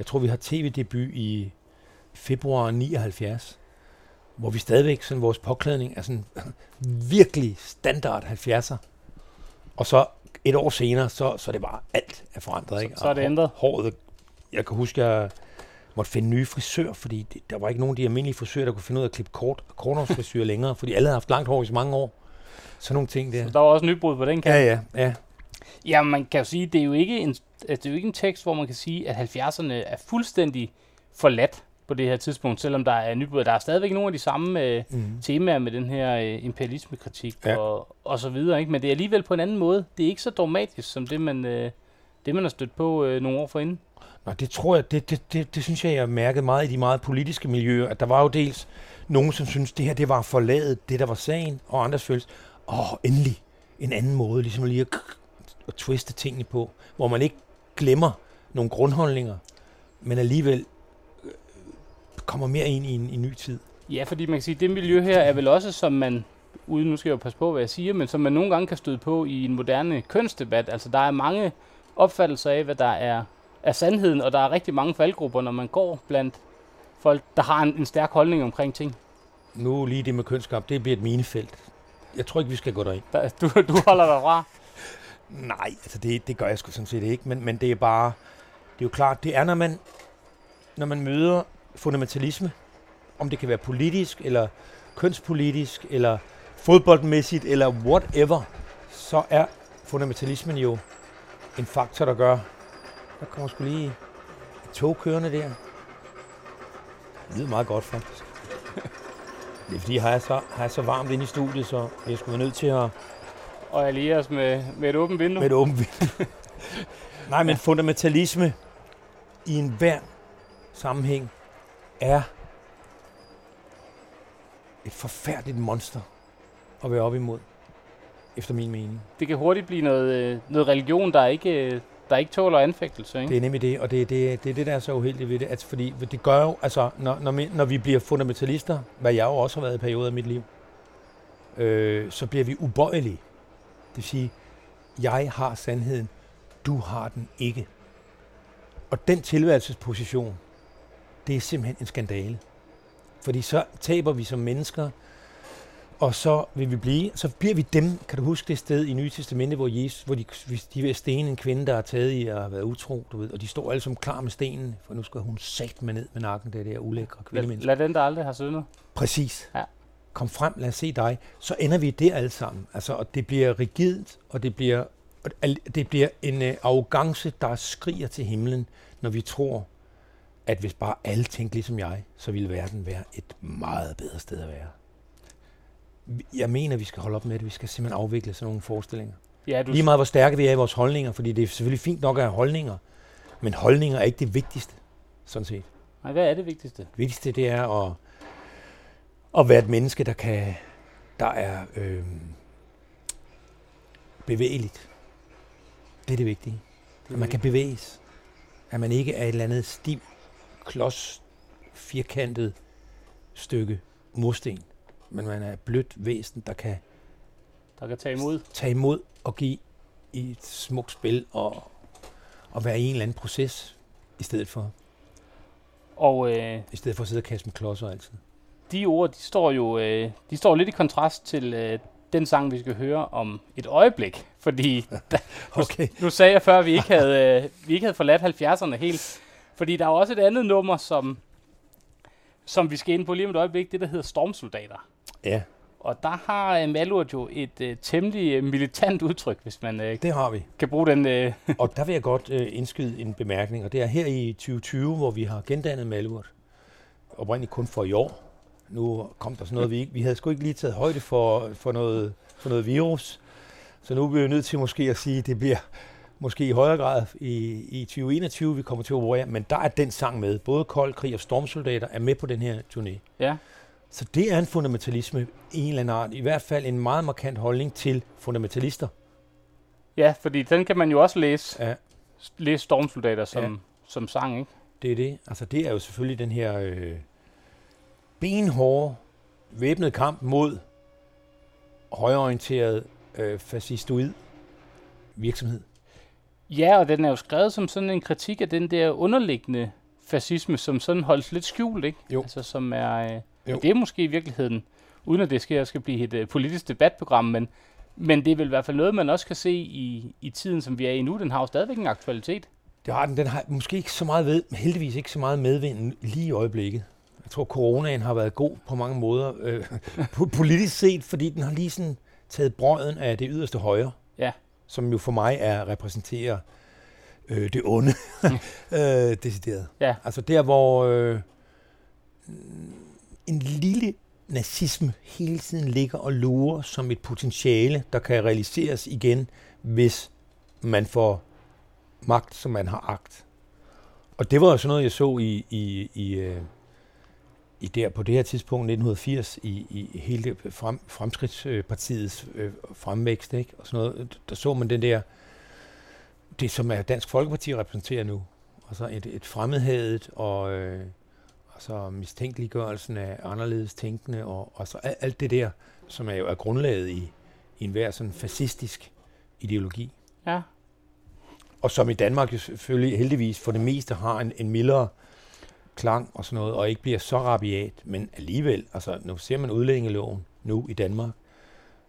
jeg tror vi har tv-debut i februar 79, hvor vi stadigvæk, sådan vores påklædning er sådan virkelig standard 70'er, og så et år senere, så, så er det bare alt er forandret. Ikke?
så er det ændret.
Håret, jeg kan huske, jeg måtte finde nye frisør, fordi det, der var ikke nogen af de almindelige frisører, der kunne finde ud af at klippe kort, korthårsfrisyr længere, fordi alle havde haft langt hår i så mange år. Sådan nogle ting der.
Så der var også nybrud på den kant.
Ja, ja, ja.
Ja, man kan jo sige, det er jo ikke en, altså, det er jo ikke en tekst, hvor man kan sige, at 70'erne er fuldstændig forladt på det her tidspunkt, selvom der er nybrud. Der er stadigvæk nogle af de samme øh,
Mm.
temaer med den her øh, imperialismekritik
Ja.
og, og så videre, ikke? Men det er alligevel på en anden måde. Det er ikke så dramatisk, som det, man, øh, det, man har stødt på øh, nogle år forinden.
Nå, det tror jeg, det, det, det, det synes jeg, jeg mærkede meget i de meget politiske miljøer, at der var jo dels nogen, som synes det her det var forladet, det der var sagen, og andre følte, åh, endelig en anden måde, ligesom lige at, at twiste tingene på, hvor man ikke glemmer nogle grundholdninger, men alligevel øh, kommer mere ind i en, i en ny tid.
Ja, fordi man kan sige, at det miljø her er vel også, som man, uden nu skal jeg jo passe på, hvad jeg siger, men som man nogle gange kan støde på i en moderne kønsdebat. Altså, der er mange opfattelser af, hvad der er, er sandheden, og der er rigtig mange faldgrupper, når man går blandt folk, der har en, en stærk holdning omkring ting.
Nu lige det med kønsskab, det bliver et minefelt. Jeg tror ikke, vi skal gå derind.
Der, du, du holder dig fra.
Nej, altså det, det gør jeg sgu sådan set ikke, men, men det er bare, det er jo klart, det er, når man, når man møder fundamentalisme, om det kan være politisk, eller kønspolitisk, eller fodboldmæssigt, eller whatever, så er fundamentalismen jo en faktor, der gør, der kommer sgu lige et tog kørende der. Det lyder meget godt, faktisk. Det er fordi, har jeg så, har jeg så varmt inde i studiet, så jeg skulle være nødt til at
og alliere os med, med et åbent vindue.
med et åbent vindue. Nej, men fundamentalisme i enhver sammenhæng er et forfærdeligt monster at være op imod, efter min mening.
Det kan hurtigt blive noget, øh, noget religion, der ikke, øh, der ikke tåler anfægtelse. Ikke?
Det er nemlig det, og det er det, det, er det der er så uheldigt ved det. Altså, fordi det gør jo, altså, når, når, vi, når vi bliver fundamentalister, hvad jeg jo også har været i perioder af mit liv, øh, så bliver vi ubøjelige. Det vil sige, jeg har sandheden, du har den ikke. Og den tilværelsesposition, det er simpelthen en skandale. Fordi så taber vi som mennesker, og så vil vi blive, så bliver vi dem, kan du huske det sted i Nye Testamente, hvor, Jesus, hvor de, hvis de vil stene en kvinde, der er taget i at have været utro, du ved, og de står alle som klar med stenen, for nu skal hun sat med ned med nakken, det der ulækre
Lad,
kvindemenneske.
lad den, der aldrig har syndet.
Præcis.
Ja.
Kom frem, lad os se dig. Så ender vi der alle sammen. Altså, og det bliver rigidt, og det bliver, og det bliver en øh, arrogance, der skriger til himlen, når vi tror, at hvis bare alle tænkte ligesom jeg, så ville verden være et meget bedre sted at være. Jeg mener, vi skal holde op med det. Vi skal simpelthen afvikle sådan nogle forestillinger.
Ja, du,
Lige meget, hvor stærke vi er i vores holdninger, fordi det er selvfølgelig fint nok at have holdninger, men holdninger er ikke det vigtigste, sådan set.
Nej, hvad er det vigtigste?
Det vigtigste, det er at, at være et menneske, der kan, der er øh, bevægeligt. Det er det vigtige. At man kan bevæges. At man ikke er et eller andet stiv klods, firkantet stykke mursten, men man er et blødt væsen, der kan
Der kan tage imod.
tage imod og give i et smukt spil og, og være i en eller anden proces, i stedet for,
Og øh,
i stedet for at sidde og kaste med klodser altid.
De ord, de står jo øh, de står lidt i kontrast til øh, den sang, vi skal høre om et øjeblik. Fordi
Okay.
nu sagde jeg før, at vi ikke havde, øh, vi ikke havde forladt 70'erne helt. Fordi der er også et andet nummer, som, som vi skal ind på lige om et øjeblik, det der hedder Stormsoldater.
Ja,
Og der har øh, Malurt jo et øh, temmelig øh, militant udtryk, hvis man øh,
det har vi.
kan bruge den. Øh,
Og der vil jeg godt øh, indskyde en bemærkning, og det er her i 2020, hvor vi har gendannet Malurt. Oprindeligt kun for i år. Nu kom der sådan noget, vi ikke... Vi havde sgu ikke lige taget højde for, for, noget, for noget virus. Så nu er vi nødt til måske at sige, at det bliver måske i højere grad i, i 2021, vi kommer til at operere. Men der er den sang med. Både Kold Krig og Stormsoldater er med på den her turné.
ja.
Så det er en fundamentalisme i en eller anden art. I hvert fald en meget markant holdning til fundamentalister.
ja, fordi den kan man jo også læse,
Ja.
læse Stormsoldater som,
Ja.
som sang, ikke?
Det er det. Altså det er jo selvfølgelig den her øh, benhårde væbnede kamp mod højorienteret øh, fascistoid virksomhed.
Ja, og den er jo skrevet som sådan en kritik af den der underliggende fascisme, som sådan holdes lidt skjult, ikke?
Jo.
Altså som er... Øh,
Jo.
det er måske i virkeligheden, uden at det skal, skal blive et øh, politisk debatprogram, men, men det er vel i hvert fald noget, man også kan se i, i tiden, som vi er i nu. Den har jo stadigvæk en aktualitet.
Det har den. Den har måske ikke så meget ved, heldigvis ikke så meget medvind lige i øjeblikket. Jeg tror, coronaen har været god på mange måder, øh, po- politisk set, fordi den har lige sådan taget brøden af det yderste højre,
Ja.
som jo for mig er repræsenterer øh, det onde, øh, decideret.
Ja.
Altså der, hvor øh, en lille nazisme hele tiden ligger og lurer som et potentiale, der kan realiseres igen, hvis man får magt, som man har agt. Og det var jo sådan noget, jeg så i, i, i, øh, i der på det her tidspunkt, 1980, i, i hele det frem, Fremskridtspartiets øh, fremvækst, ikke? Og sådan noget, der så man den der, det som er Dansk Folkeparti repræsenterer nu, altså et, et fremmedhadet og øh, altså mistænkeliggørelsen af anderledes tænkende, og, og så alt, alt det der, som er jo er grundlaget i, i enhver sådan fascistisk ideologi.
Ja.
Og som i Danmark jo selvfølgelig heldigvis for det meste har en, en mildere klang og sådan noget, og ikke bliver så rabiat, men alligevel, altså nu ser man udlændingeloven nu i Danmark.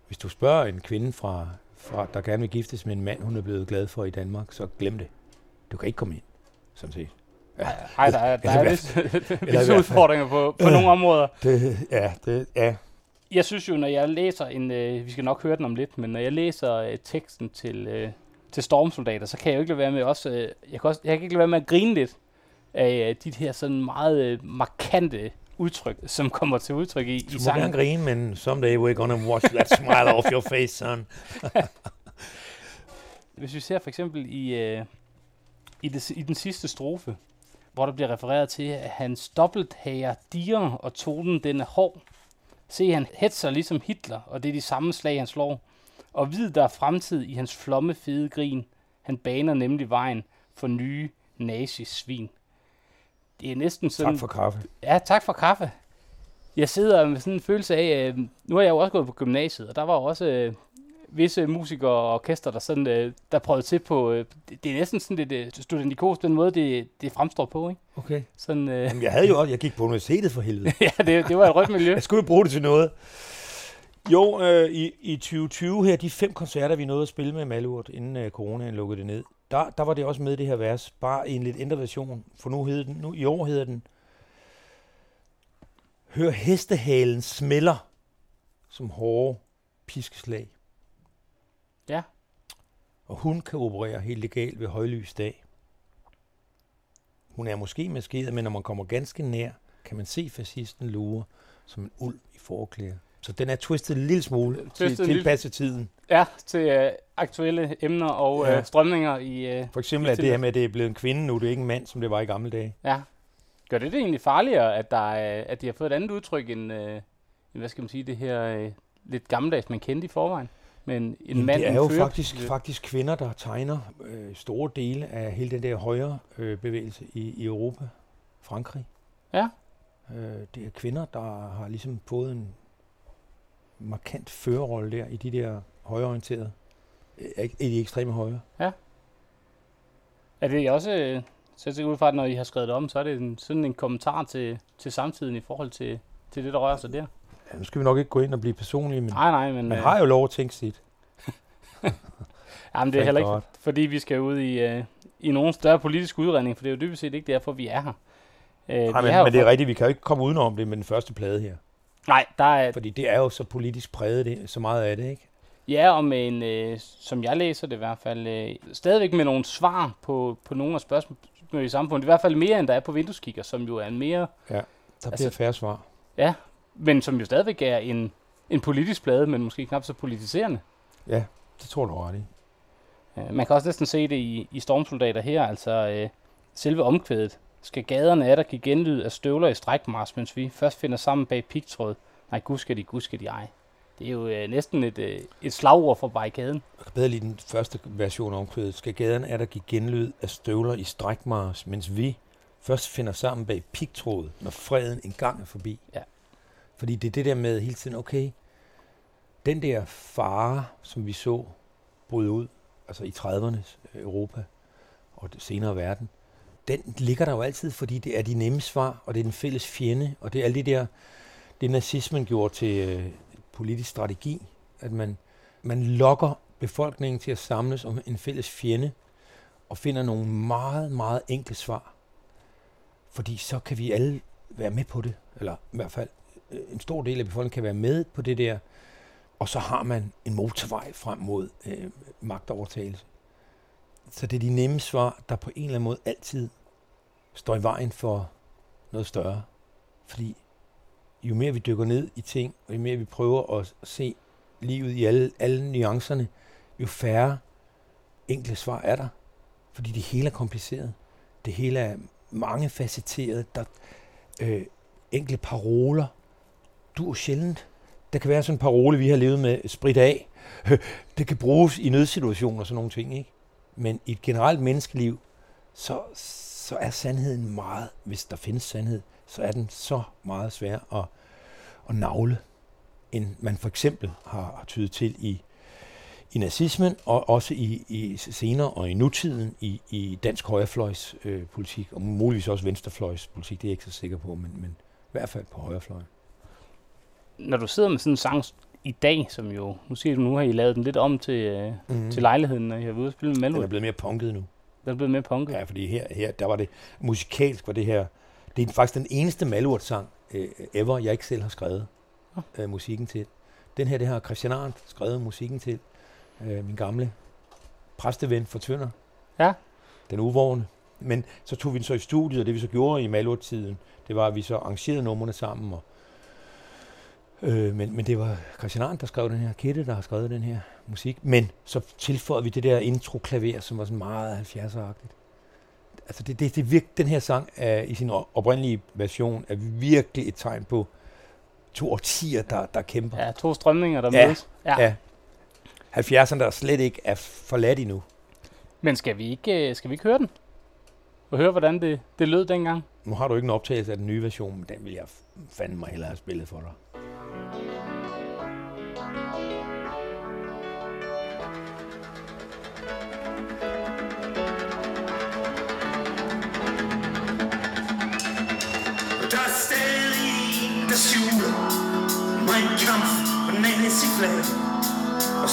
Hvis du spørger en kvinde, fra, fra, der gerne vil giftes med en mand, hun er blevet glad for i Danmark, så glem det. Du kan ikke komme ind, sådan set.
Ej, der er, der er
fald.
udfordringer på, på nogle områder.
Det, ja, det, ja.
Jeg synes jo, når jeg læser en, øh, vi skal nok høre den om lidt, men når jeg læser øh, teksten til, øh, til Stormsoldater, så kan jeg jo ikke lade være med også, øh, jeg, kan også, jeg kan ikke lade være med at grine lidt af øh, de her sådan meget øh, markante udtryk, som kommer til udtryk i,
Du
i
må
sangen.
gerne grine, men someday we're gonna watch that smile off your face, son.
Hvis vi ser for eksempel i, øh, i, det, i den sidste strofe, hvor der bliver refereret til, at hans dobbelthager diger, og tonen den er hård. Se, han hetser ligesom Hitler, og det er de samme slag, han slår. Og vid, der er fremtid i hans flomme fede grin. Han baner nemlig vejen for nye nazisvin. Det er næsten sådan...
Tak for kaffe.
Ja, tak for kaffe. Jeg sidder med sådan en følelse af, øh, nu har jeg jo også gået på gymnasiet, og der var også øh, visse musikere og orkester, der, sådan, øh, der prøvede til på, øh, det, det er næsten sådan lidt øh, studentikos, den måde, det, det fremstår på, ikke?
Okay.
Sådan, øh,
Jamen, jeg havde jo også, jeg gik på universitetet for helvede.
ja, det, det var et rødt miljø.
Jeg skulle jo bruge det til noget. Jo, øh, i, i 2020 her, de fem koncerter, vi nåede at spille med Malurt, inden øh, coronaen lukkede det ned, der, der var det også med det her vers, bare i en lidt ændret version, for nu hedder den, nu i år hedder den, Hør hestehalen smelder som hårde piskeslag.
Ja.
Og hun kan operere helt legalt ved højlys dag. Hun er måske maskeret, men når man kommer ganske nær, kan man se fascisten lure som en ulv i forklæder. Så den er twistet en lille smule til,
Twistet lille-
tilpasset tiden.
Ja, til øh, aktuelle emner og
Ja.
øh, strømninger i... Øh,
For eksempel er det her med, at det er blevet en kvinde nu, det er ikke en mand, som det var i gamle dage.
ja. Gør det det egentlig farligere, at, der er, at de har fået et andet udtryk end, øh, hvad skal man sige, det her øh, lidt gammeldags, man kendte i forvejen? Men en
Jamen,
mand,
det er jo
fører-
faktisk, faktisk kvinder, der tegner øh, store dele af hele den der højre øh, bevægelse i, i Europa. Frankrig.
Ja.
Øh, det er kvinder, der har ligesom fået en markant førerrolle der i de der højreorienterede, øh, i de ekstreme højre.
Er det også, øh, så jeg ud fra, at når I har skrevet det om, så er det en, sådan en kommentar til, til samtiden i forhold til, til det, der rører sig der?
Ja, nu skal vi nok ikke gå ind og blive personlige, men
Nej, nej, men,
man
øh,
har jo lov at tænke sit.
jamen, det er heller ikke, fordi vi skal ud i, øh, i nogen større politisk udredning, for det er jo dybest set ikke derfor, vi er her. Øh,
Nej, men, men det er
for-
rigtigt, vi kan jo ikke komme udenom det med den første plade her.
Nej, der er,
Fordi det er jo så politisk præget, det, så meget af det, ikke?
Ja, og med en, øh, som jeg læser det i hvert fald, øh, stadigvæk med nogle svar på, på nogle af spørgsmålene i samfundet. I hvert fald mere, end der er på vindueskikker, som jo er en mere,
Der
Altså-
altså, bliver færre svar.
men som jo stadigvæk er en, en politisk plade, men måske knap så politiserende.
Ja, det tror du ret i.
Øh, man kan også næsten se det i, i Stormsoldater her, altså øh, selve omkvædet. Skal gaderne af der give genlyd af støvler i strækmars, mens vi først finder sammen bag pigtråd. Nej, gud skal de, gud skal de ej. Det er jo øh, næsten et, øh, et slagord for barrikaden.
Jeg kan bedre lide den første version omkvædet. Skal gaden er der give genlyd af støvler i strækmars, mens vi først finder sammen bag pigtråd, når freden engang er forbi.
Ja.
Fordi det er det der med hele tiden, okay, den der fare, som vi så bryde ud, altså i 30'ernes Europa og det senere verden, den ligger der jo altid, fordi det er de nemme svar, og det er den fælles fjende, og det er alt det der, det nazismen gjorde til øh, politisk strategi, at man, man lokker befolkningen til at samles om en fælles fjende, og finder nogle meget, meget enkle svar. Fordi så kan vi alle være med på det, eller i hvert fald øh, en stor del af befolkningen kan være med på det der, og så har man en motorvej frem mod øh, magtovertagelse. Så det er de nemme svar, der på en eller anden måde altid står i vejen for noget større. Fordi jo mere vi dykker ned i ting, og jo mere vi prøver at se livet i alle, alle nuancerne, jo færre enkle svar er der. Fordi det hele er kompliceret. Det hele er mange facetteret. Der, øh, enkle paroler. Du er sjældent. Der kan være sådan en parole, vi har levet med, sprit af. Det kan bruges i nødsituationer og sådan nogle ting, ikke? Men i et generelt menneskeliv, så, så er sandheden meget, hvis der findes sandhed, så er den så meget svær at, at navle, end man for eksempel har, har tydet til i, i nazismen, og også i, i senere og i nutiden i, i dansk højrefløjs øh, politik, og muligvis også venstrefløjs politik, det er jeg ikke så sikker på, men, men i hvert fald på højrefløjen.
Når du sidder med sådan en sang i dag, som jo, nu siger du, nu har I lavet den lidt om til, øh,
Mm.
til lejligheden, når I har været ude og spille med
Den er
Malmø.
blevet mere punket nu.
Den er blevet mere punket.
Ja, fordi her, her der var det musikalsk, var det her, det er faktisk den eneste Malurt-sang øh, ever, jeg ikke selv har skrevet øh, musikken til. Den her, det har Christian Arndt skrevet musikken til, øh, min gamle præsteven for Tønder.
Ja.
Den uvågne. Men så tog vi den så i studiet, og det vi så gjorde i Malurt-tiden, det var, at vi så arrangerede numrene sammen. Og, øh, men, men det var Christian Arndt, der skrev den her, Kette, der har skrevet den her musik. Men så tilføjede vi det der intro-klaver, som var sådan meget 70'er-agtigt. Altså det, det, det virk, den her sang er, i sin oprindelige version er virkelig et tegn på to årtier, der, der kæmper.
Ja, to strømninger, der
Ja,
mødes. Ja.
Ja. 70'erne, der slet ikke er forladt endnu.
Men skal vi ikke, øh, skal vi ikke høre den? Og høre, hvordan det, det lød dengang?
Nu har du ikke en optagelse af den nye version, men den vil jeg fandme mig hellere have spillet for dig.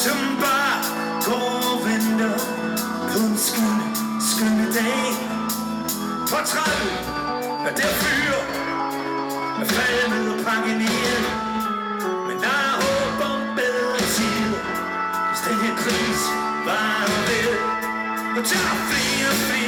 Som bare går og venter På en skønne, skønne dag. Portrættet er der fyr Er faldet ned og pakket ned. Men der er håb om bedre tider Hvis den her kris varer ved. Og tager flere og flere,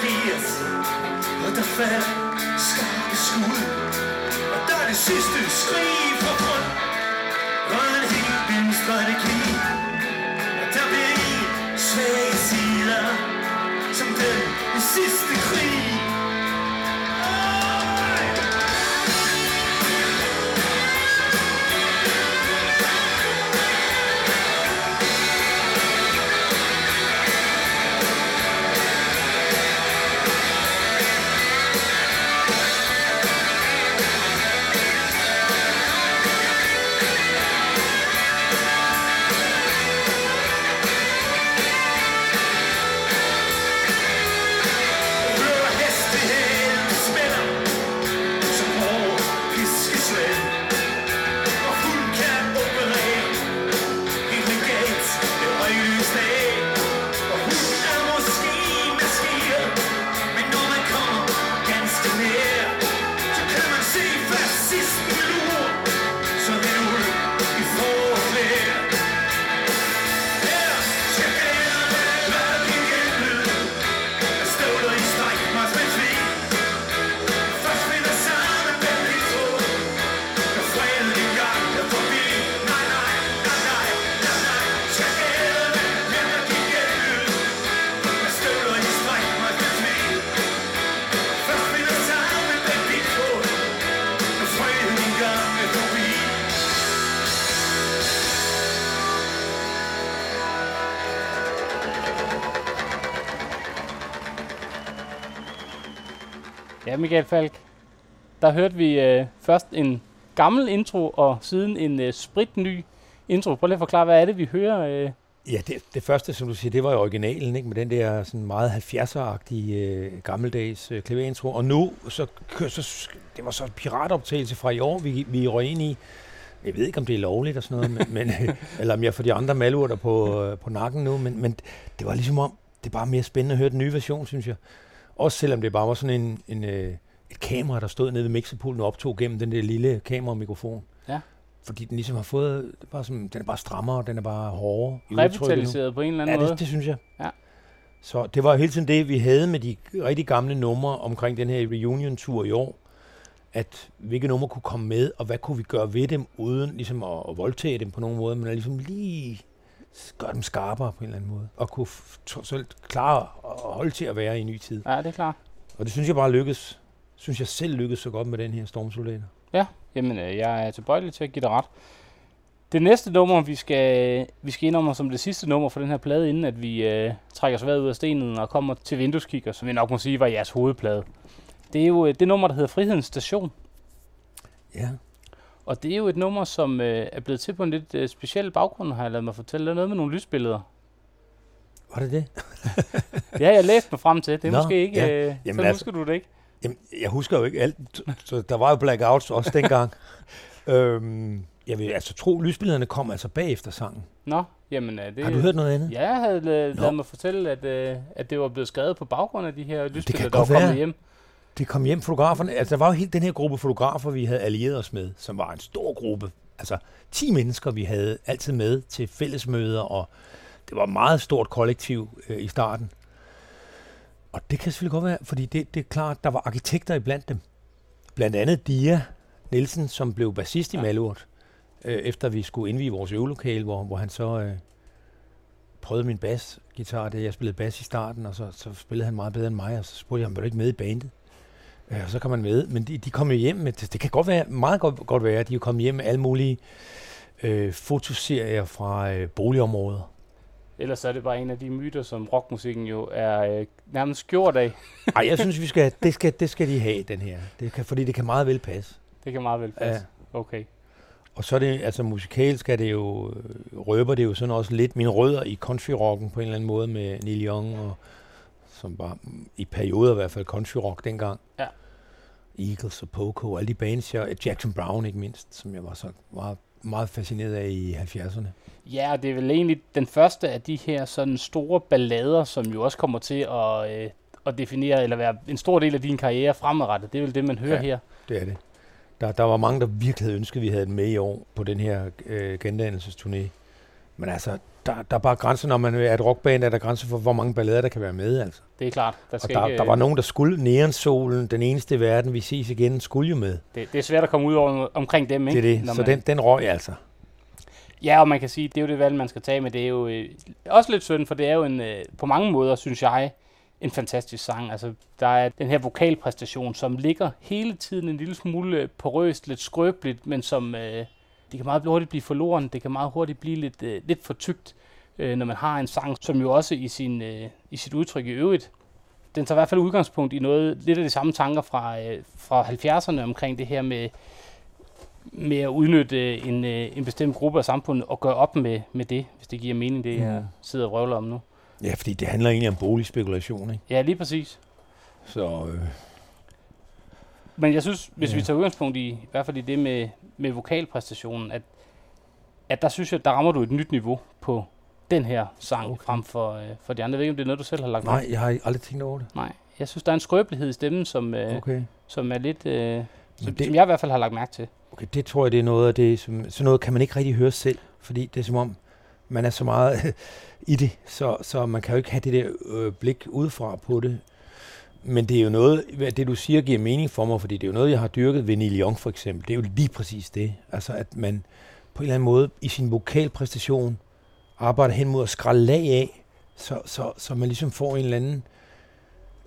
der så og der falder skarpe skud. Og der er det sidste skrig fra grund og en helt vild strategi. Og der bliver en svage sider, som den sidste krig.
Michael Falk. Der hørte vi øh, først en gammel intro, og siden en øh, spritny intro. Prøv lige at forklare, hvad er det, vi hører? Øh?
Ja, det, det første, som du siger, det var jo originalen, ikke? med den der sådan meget 70'er-agtige øh, gammeldags øh, klaverintro. Og nu, så, så, det var så en piratoptagelse fra i år, vi, vi røg ind i. Jeg ved ikke, om det er lovligt og sådan noget, men, men, øh, eller om jeg får de andre malurter på, øh, på nakken nu, men, men det var ligesom om, det er bare mere spændende at høre den nye version, synes jeg. Også selvom det bare var sådan en, en, øh, et kamera, der stod nede ved mixerpulten og optog gennem den der lille kameramikrofon.
Ja.
Fordi den ligesom har fået, det bare sådan, den er bare strammere, den er bare hårdere.
Revitaliseret på en eller anden
Ja,
måde?
det, det synes jeg.
Ja.
Så det var hele tiden det, vi havde med de rigtig gamle numre omkring den her reunion-tur i år. At hvilke numre kunne komme med, og hvad kunne vi gøre ved dem, uden ligesom at, at voldtage dem på nogen måde, men ligesom lige gøre dem skarpere på en eller anden måde. Og kunne alt klare at holde til at være i en ny tid.
Ja, det er klart.
Og det synes jeg bare lykkes. Synes jeg selv lykkes så godt med den her Stormsoldater.
Jamen, øh, jeg er tilbøjelig til at give dig ret. Det næste nummer, vi skal, vi skal ind om som det sidste nummer for den her plade, inden at vi øh, trækker os ud af stenen og kommer til vindueskigger, som vi nok må sige var jeres hovedplade. Det er jo øh, det nummer, der hedder Frihedens Station.
Ja.
Og det er jo et nummer, som øh, er blevet til på en lidt øh, speciel baggrund, har jeg lavet mig fortælle. Der er noget med nogle lysbilleder.
Var det det?
Det har jeg læst mig frem til. Det er
Nå,
måske ikke...
ja.
Øh,
Jamen
så
altså-
husker du det ikke.
Jamen, jeg husker jo ikke alt, så der var jo blackouts også dengang. øhm, jeg vil altså tro, lysbillederne kom altså bagefter sangen.
Nå, jamen... Øh, det,
Har du hørt noget andet?
Ja, jeg havde la- lavet mig fortælle, at, øh, at det var blevet skrevet på baggrund af de her lysbilleder, der var kommet
være.
hjem.
Det kom hjem fotograferne. Altså, der var jo helt den her gruppe fotografer, vi havde allieret os med, som var en stor gruppe. Altså, 10 mennesker, vi havde altid med til fællesmøder, og det var et meget stort kollektiv øh, i starten. Og det kan selvfølgelig godt være, fordi det, det er klart, der var arkitekter iblandt dem. Blandt andet Dia Nielsen, som blev bassist i
Ja.
Malurt, øh, efter vi skulle indvige vores øvelokale, hvor, hvor han så øh, prøvede min basgitar, da jeg spillede bas i starten, og så, så spillede han meget bedre end mig, og så spurgte jeg ham, var du ikke med i bandet? Ja, og så kom man med, men de, de kom jo hjem med, det kan godt være, meget godt, godt være, at de er kommet hjem med alle mulige øh, fotoserier fra øh, boligområder.
Ellers er det bare en af de myter, som rockmusikken jo er øh, nærmest gjort af.
Ej, jeg synes, vi skal, det, skal, det skal de have, den her. Det kan, fordi det kan meget vel passe.
Det kan meget vel passe. Okay.
Og så er det, altså musikalsk er det jo, øh, røber det jo sådan også lidt mine rødder i countryrocken på en eller anden måde med Neil Young, og, som var i perioder i hvert fald countryrock dengang.
Ja.
Eagles og Poco alle de bands, jeg, Jackson Brown ikke mindst, som jeg var så meget, meget fascineret af i 70'erne.
Ja, og det er vel egentlig den første af de her sådan store ballader, som jo også kommer til at, øh, at definere, eller være en stor del af din karriere fremadrettet. Det er vel det, man hører
Ja.
her.
Det er det. Der, der var mange, der virkelig havde ønsket, at vi havde den med i år på den her øh, gendannelsesturné. Men altså, der, der er bare grænser, når man er et rockband, er der grænser for, hvor mange ballader, der kan være med, altså.
Det er klart. Der,
Og
skal
der,
ikke,
der var nogen, der skulle, Neonsolen, den eneste i verden, vi ses igen, skulle jo med.
det, det er svært at komme ud over, omkring dem,
Det
ikke?
er det.
Når
Så
man-
den, den røg altså.
Ja, og man kan sige, det er jo det valg, man skal tage, men det er jo øh, også lidt synd, for det er jo en, øh, på mange måder, synes jeg, en fantastisk sang. Altså, der er den her vokalpræstation, som ligger hele tiden en lille smule øh, porøst, lidt skrøbeligt, men som øh, det kan meget hurtigt blive forloren, det kan meget hurtigt blive lidt, øh, lidt for tykt, øh, når man har en sang, som jo også i, sin, øh, i sit udtryk i øvrigt, den tager i hvert fald udgangspunkt i noget, lidt af de samme tanker fra, øh, fra 70'erne omkring det her med, med at udnytte en, øh, en bestemt gruppe af samfundet og gøre op med, med det, hvis det giver mening, det jeg
Mm.
sidder og røvler om nu.
Ja, fordi det handler egentlig om boligspekulation, ikke?
Ja, lige præcis.
Så øh,
Men jeg synes, hvis
Ja.
vi tager udgangspunkt i, i hvert fald i det med, med vokalpræstationen, at, at der synes jeg, der rammer du et nyt niveau på den her sang, okay. Frem for, øh, for de andre. Jeg ved ikke, om det er noget, du selv har lagt
nej,
mærke
jeg har aldrig tænkt over det.
Nej. Jeg synes, der er en skrøbelighed i stemmen, som, øh, okay. Som er lidt... Øh, som, det, som jeg i hvert fald har lagt mærke til.
okay, det tror jeg, det er noget af det, som, sådan noget kan man ikke rigtig høre selv, fordi det er som om, man er så meget i det, så, så man kan jo ikke have det der øh, blik udefra på det. Men det er jo noget, det du siger giver mening for mig, fordi det er jo noget, jeg har dyrket ved Neil Young for eksempel. Det er jo lige præcis det. Altså at man på en eller anden måde i sin vokalpræstation arbejder hen mod at skralde lag af, så, så, så man ligesom får en eller anden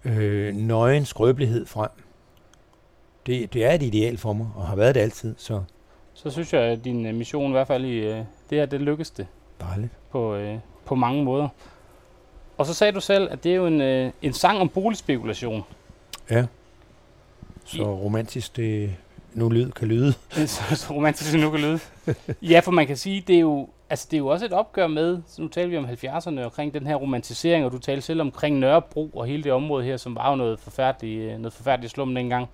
øh, nøgen skrøbelighed frem. Det, det er et ideal for mig, og har været det altid, så
Så synes jeg, at din øh, mission i hvert fald i øh, det her, det lykkedes det.
dejligt.
på, øh, på mange måder. Og så sagde du selv, at det er jo en, øh, en sang om boligspekulation.
Ja. Så romantisk det nu lyd kan lyde.
så, så romantisk det nu kan lyde. Ja, for man kan sige, det er jo, altså, det er jo også et opgør med, så nu taler vi om 70'erne, omkring den her romantisering, og du talte selv omkring Nørrebro og hele det område her, som var jo noget forfærdeligt, øh, noget forfærdeligt slum dengang.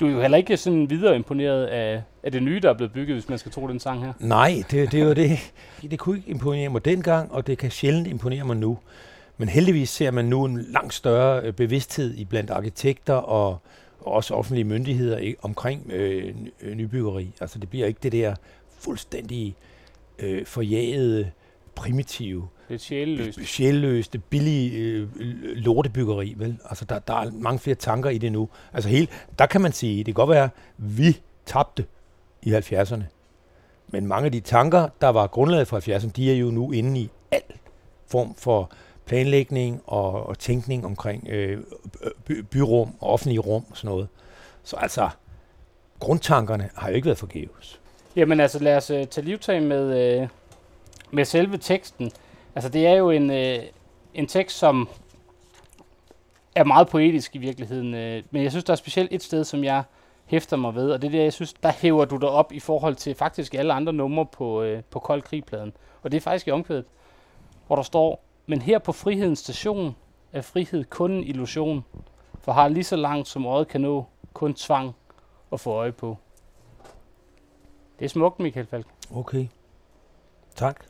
Du er jo heller ikke sådan videre imponeret af, af det nye, der er blevet bygget, hvis man skal tro den sang her.
Nej, det, det er jo det. Det kunne ikke imponere mig dengang, og det kan sjældent imponere mig nu. Men heldigvis ser man nu en langt større øh, bevidsthed i blandt arkitekter og, og også offentlige myndigheder omkring øh, øh, nybyggeri. Altså det bliver ikke det der fuldstændig øh, forjagede, primitive,
Lidt sjæleløst.
sjælløste, billige øh, lortebyggeri, vel? Altså, der, der er mange flere tanker i det nu. Altså, hele, der kan man sige, det kan godt være, at vi tabte i 70'erne. Men mange af de tanker, der var grundlaget for 70'erne, de er jo nu inde i al form for planlægning og, og tænkning omkring øh, by, byrum og offentlige rum og sådan noget. Så altså, grundtankerne har jo ikke været forgæves.
Jamen altså, lad os øh, tage livtag med, øh, med selve teksten. Altså, det er jo en, øh, en tekst, som er meget poetisk i virkeligheden. Øh, men jeg synes, der er specielt et sted, som jeg hæfter mig ved, og det er der, jeg synes, der hæver du dig op i forhold til faktisk alle andre numre på, øh, på Kold Krigpladen. Og det er faktisk i omkvædet, hvor der står, men her på Frihedens station er frihed kun en illusion, for har lige så langt som øjet kan nå, kun tvang at få øje på. Det er smukt, Michael Falk.
Okay. Tak.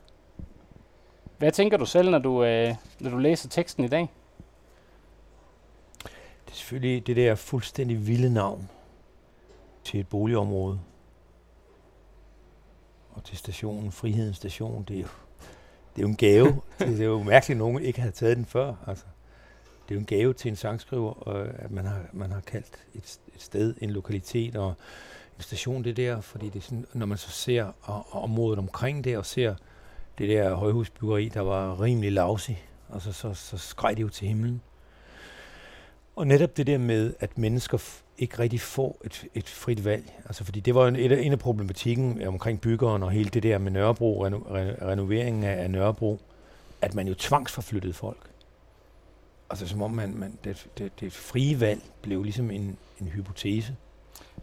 Hvad tænker du selv, når du, øh, når du læser teksten i dag?
Det er selvfølgelig det der fuldstændig vilde navn til et boligområde. Og til stationen, Frihedens Station, det er jo, det er jo en gave. det er jo mærkeligt, at nogen ikke havde taget den før. Altså, det er jo en gave til en sangskriver, øh, at man har, man har kaldt et, et sted, en lokalitet og en station det der, fordi det er sådan, når man så ser og, og området omkring det, og ser det der højhusbyggeri, der var rimelig lavsig, og så, så, så skreg det jo til himlen. Og netop det der med, at mennesker ikke rigtig får et, et frit valg. Altså fordi det var en, et, en af problematikken omkring byggeren og hele det der med Nørrebro, reno, re, renoveringen af, af Nørrebro, at man jo tvangsforflyttede folk. Altså som om man, man det, det, det frie valg blev ligesom en, en hypotese.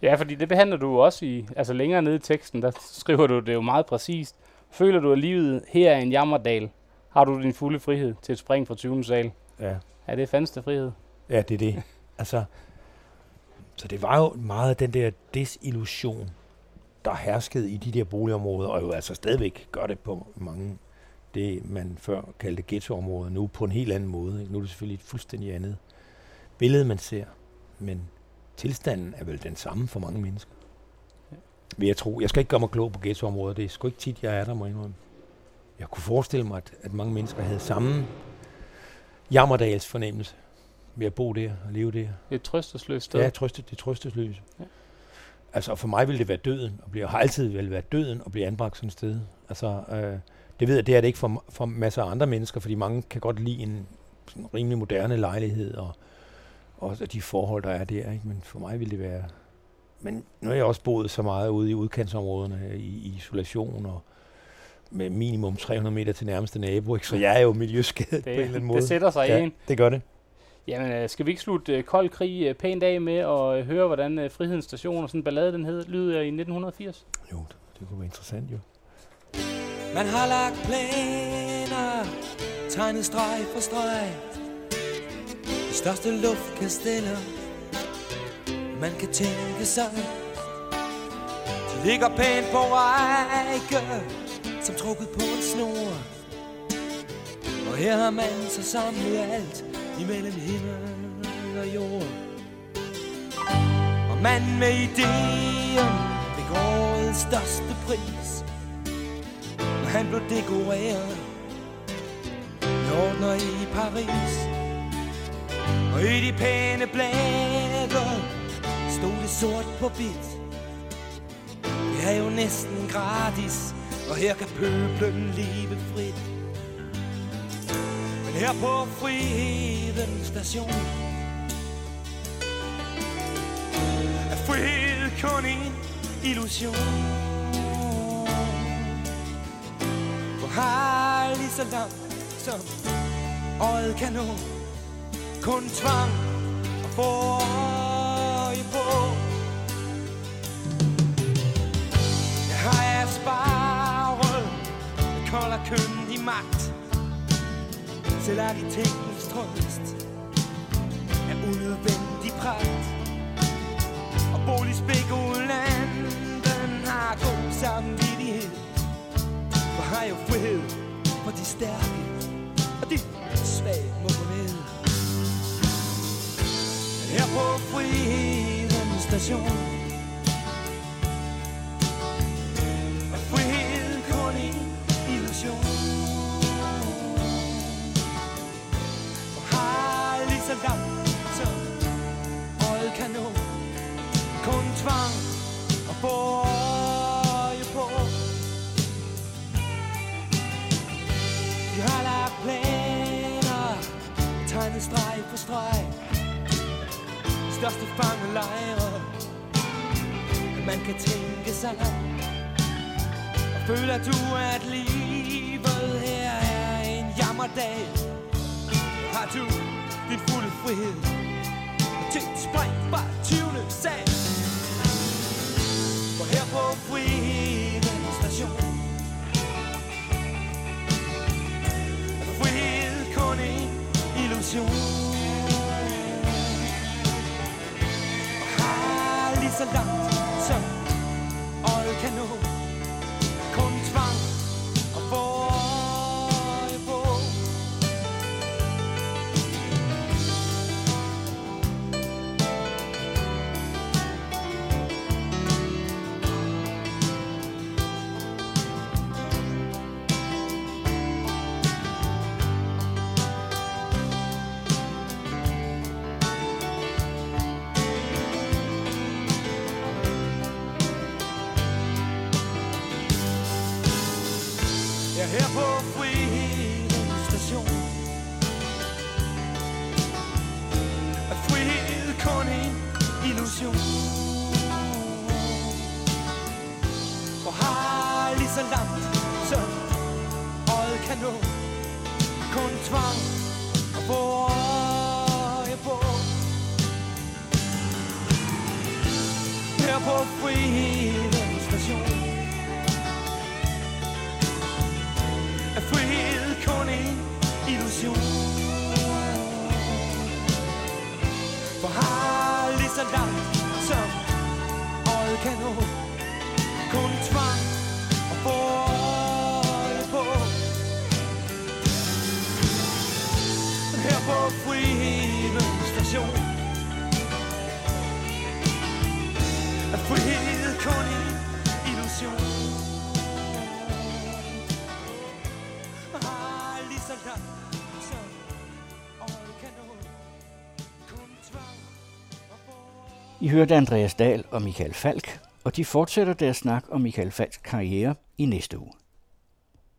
Ja, fordi det behandler du også i, altså længere nede i teksten, der skriver du det jo meget præcist. Føler du, at livet her er en jammerdal? Har du din fulde frihed til et spring fra 20. sal?
Ja,
Er det fandeste frihed?
Ja det er det. altså, så det var jo meget den der desillusion, der herskede i de der boligområder, og jo altså stadigvæk gør det på mange det, man før kaldte ghettoområder, nu på en helt anden måde. Ikke? Nu er det selvfølgelig et fuldstændig andet billede, man ser, men tilstanden er vel den samme for mange mennesker. Vil jeg tro. Jeg skal ikke gøre mig klog på ghettoområder. Det er sgu ikke tit, jeg er der, må indrømme. jeg kunne forestille mig, at, at mange mennesker havde samme jammerdals fornemmelse ved at bo der og leve der.
Et trøstesløst sted.
Ja, trøstet, det er trøstesløst. Ja. Altså for mig ville det være døden, og blive, har altid vel været døden at blive anbragt sådan et sted. Altså, øh, det ved jeg, det er det ikke for, for masser af andre mennesker, fordi mange kan godt lide en sådan rimelig moderne lejlighed, og, og de forhold, der er der. Ikke? Men for mig ville det være... Men nu har jeg også boet så meget ude i udkantsområderne, i, i isolation, og med minimum 300 meter til nærmeste nabo, ikke? så jeg er jo miljøskadet
Det,
på en eller anden måde.
det sætter sig
ja,
en.
det gør det.
Jamen, øh, skal vi ikke slutte øh, kold krig øh, pænt af med at høre, hvordan Frihedens Station og sådan en ballade, den hed, lyder i 1980?
Jo, det, det kunne være interessant jo.
Man har lagt planer, tegnet streg for streg. De største luftkasteller, man kan tænke sig. De ligger pænt på række, som trukket på en snor. Og her har man så samlet alt imellem himmel og jord. Og mand med ideen fik årets største pris. Og han blev dekoreret med ordner i Paris. Og i de pæne blade stod det sort på hvidt. Det er jo næsten gratis, og her kan pøblen leve frit. Her på Friheden station. Er frihed kun en illusion. For har lige så langt som øjet kan nå. Kun tvang og få på Jeg har jeg sparet kold og køn i magt. Selv arkitektens trøst er unødvendig pragt. Og boligspekulanten har god samvittighed. For har jo frihed for de stærke. Og de svage må gå ned. Her på frihedens station. Langt som øjet kan Kun tvang og få øje på. Vi har lagt planer. Tegnet streg for streg. Største fangelejre Man kan tænke sig Og føler du at livet. Her er en jammerdag. Har du din fulde frihed. Til spring fra 20. sal For her på Friheden station. Er frihed kun en illusion. Og har lige så langt som
I hørte Andreas Dahl og Michael Falk, og de fortsætter deres snak om Michael Falks karriere i næste uge.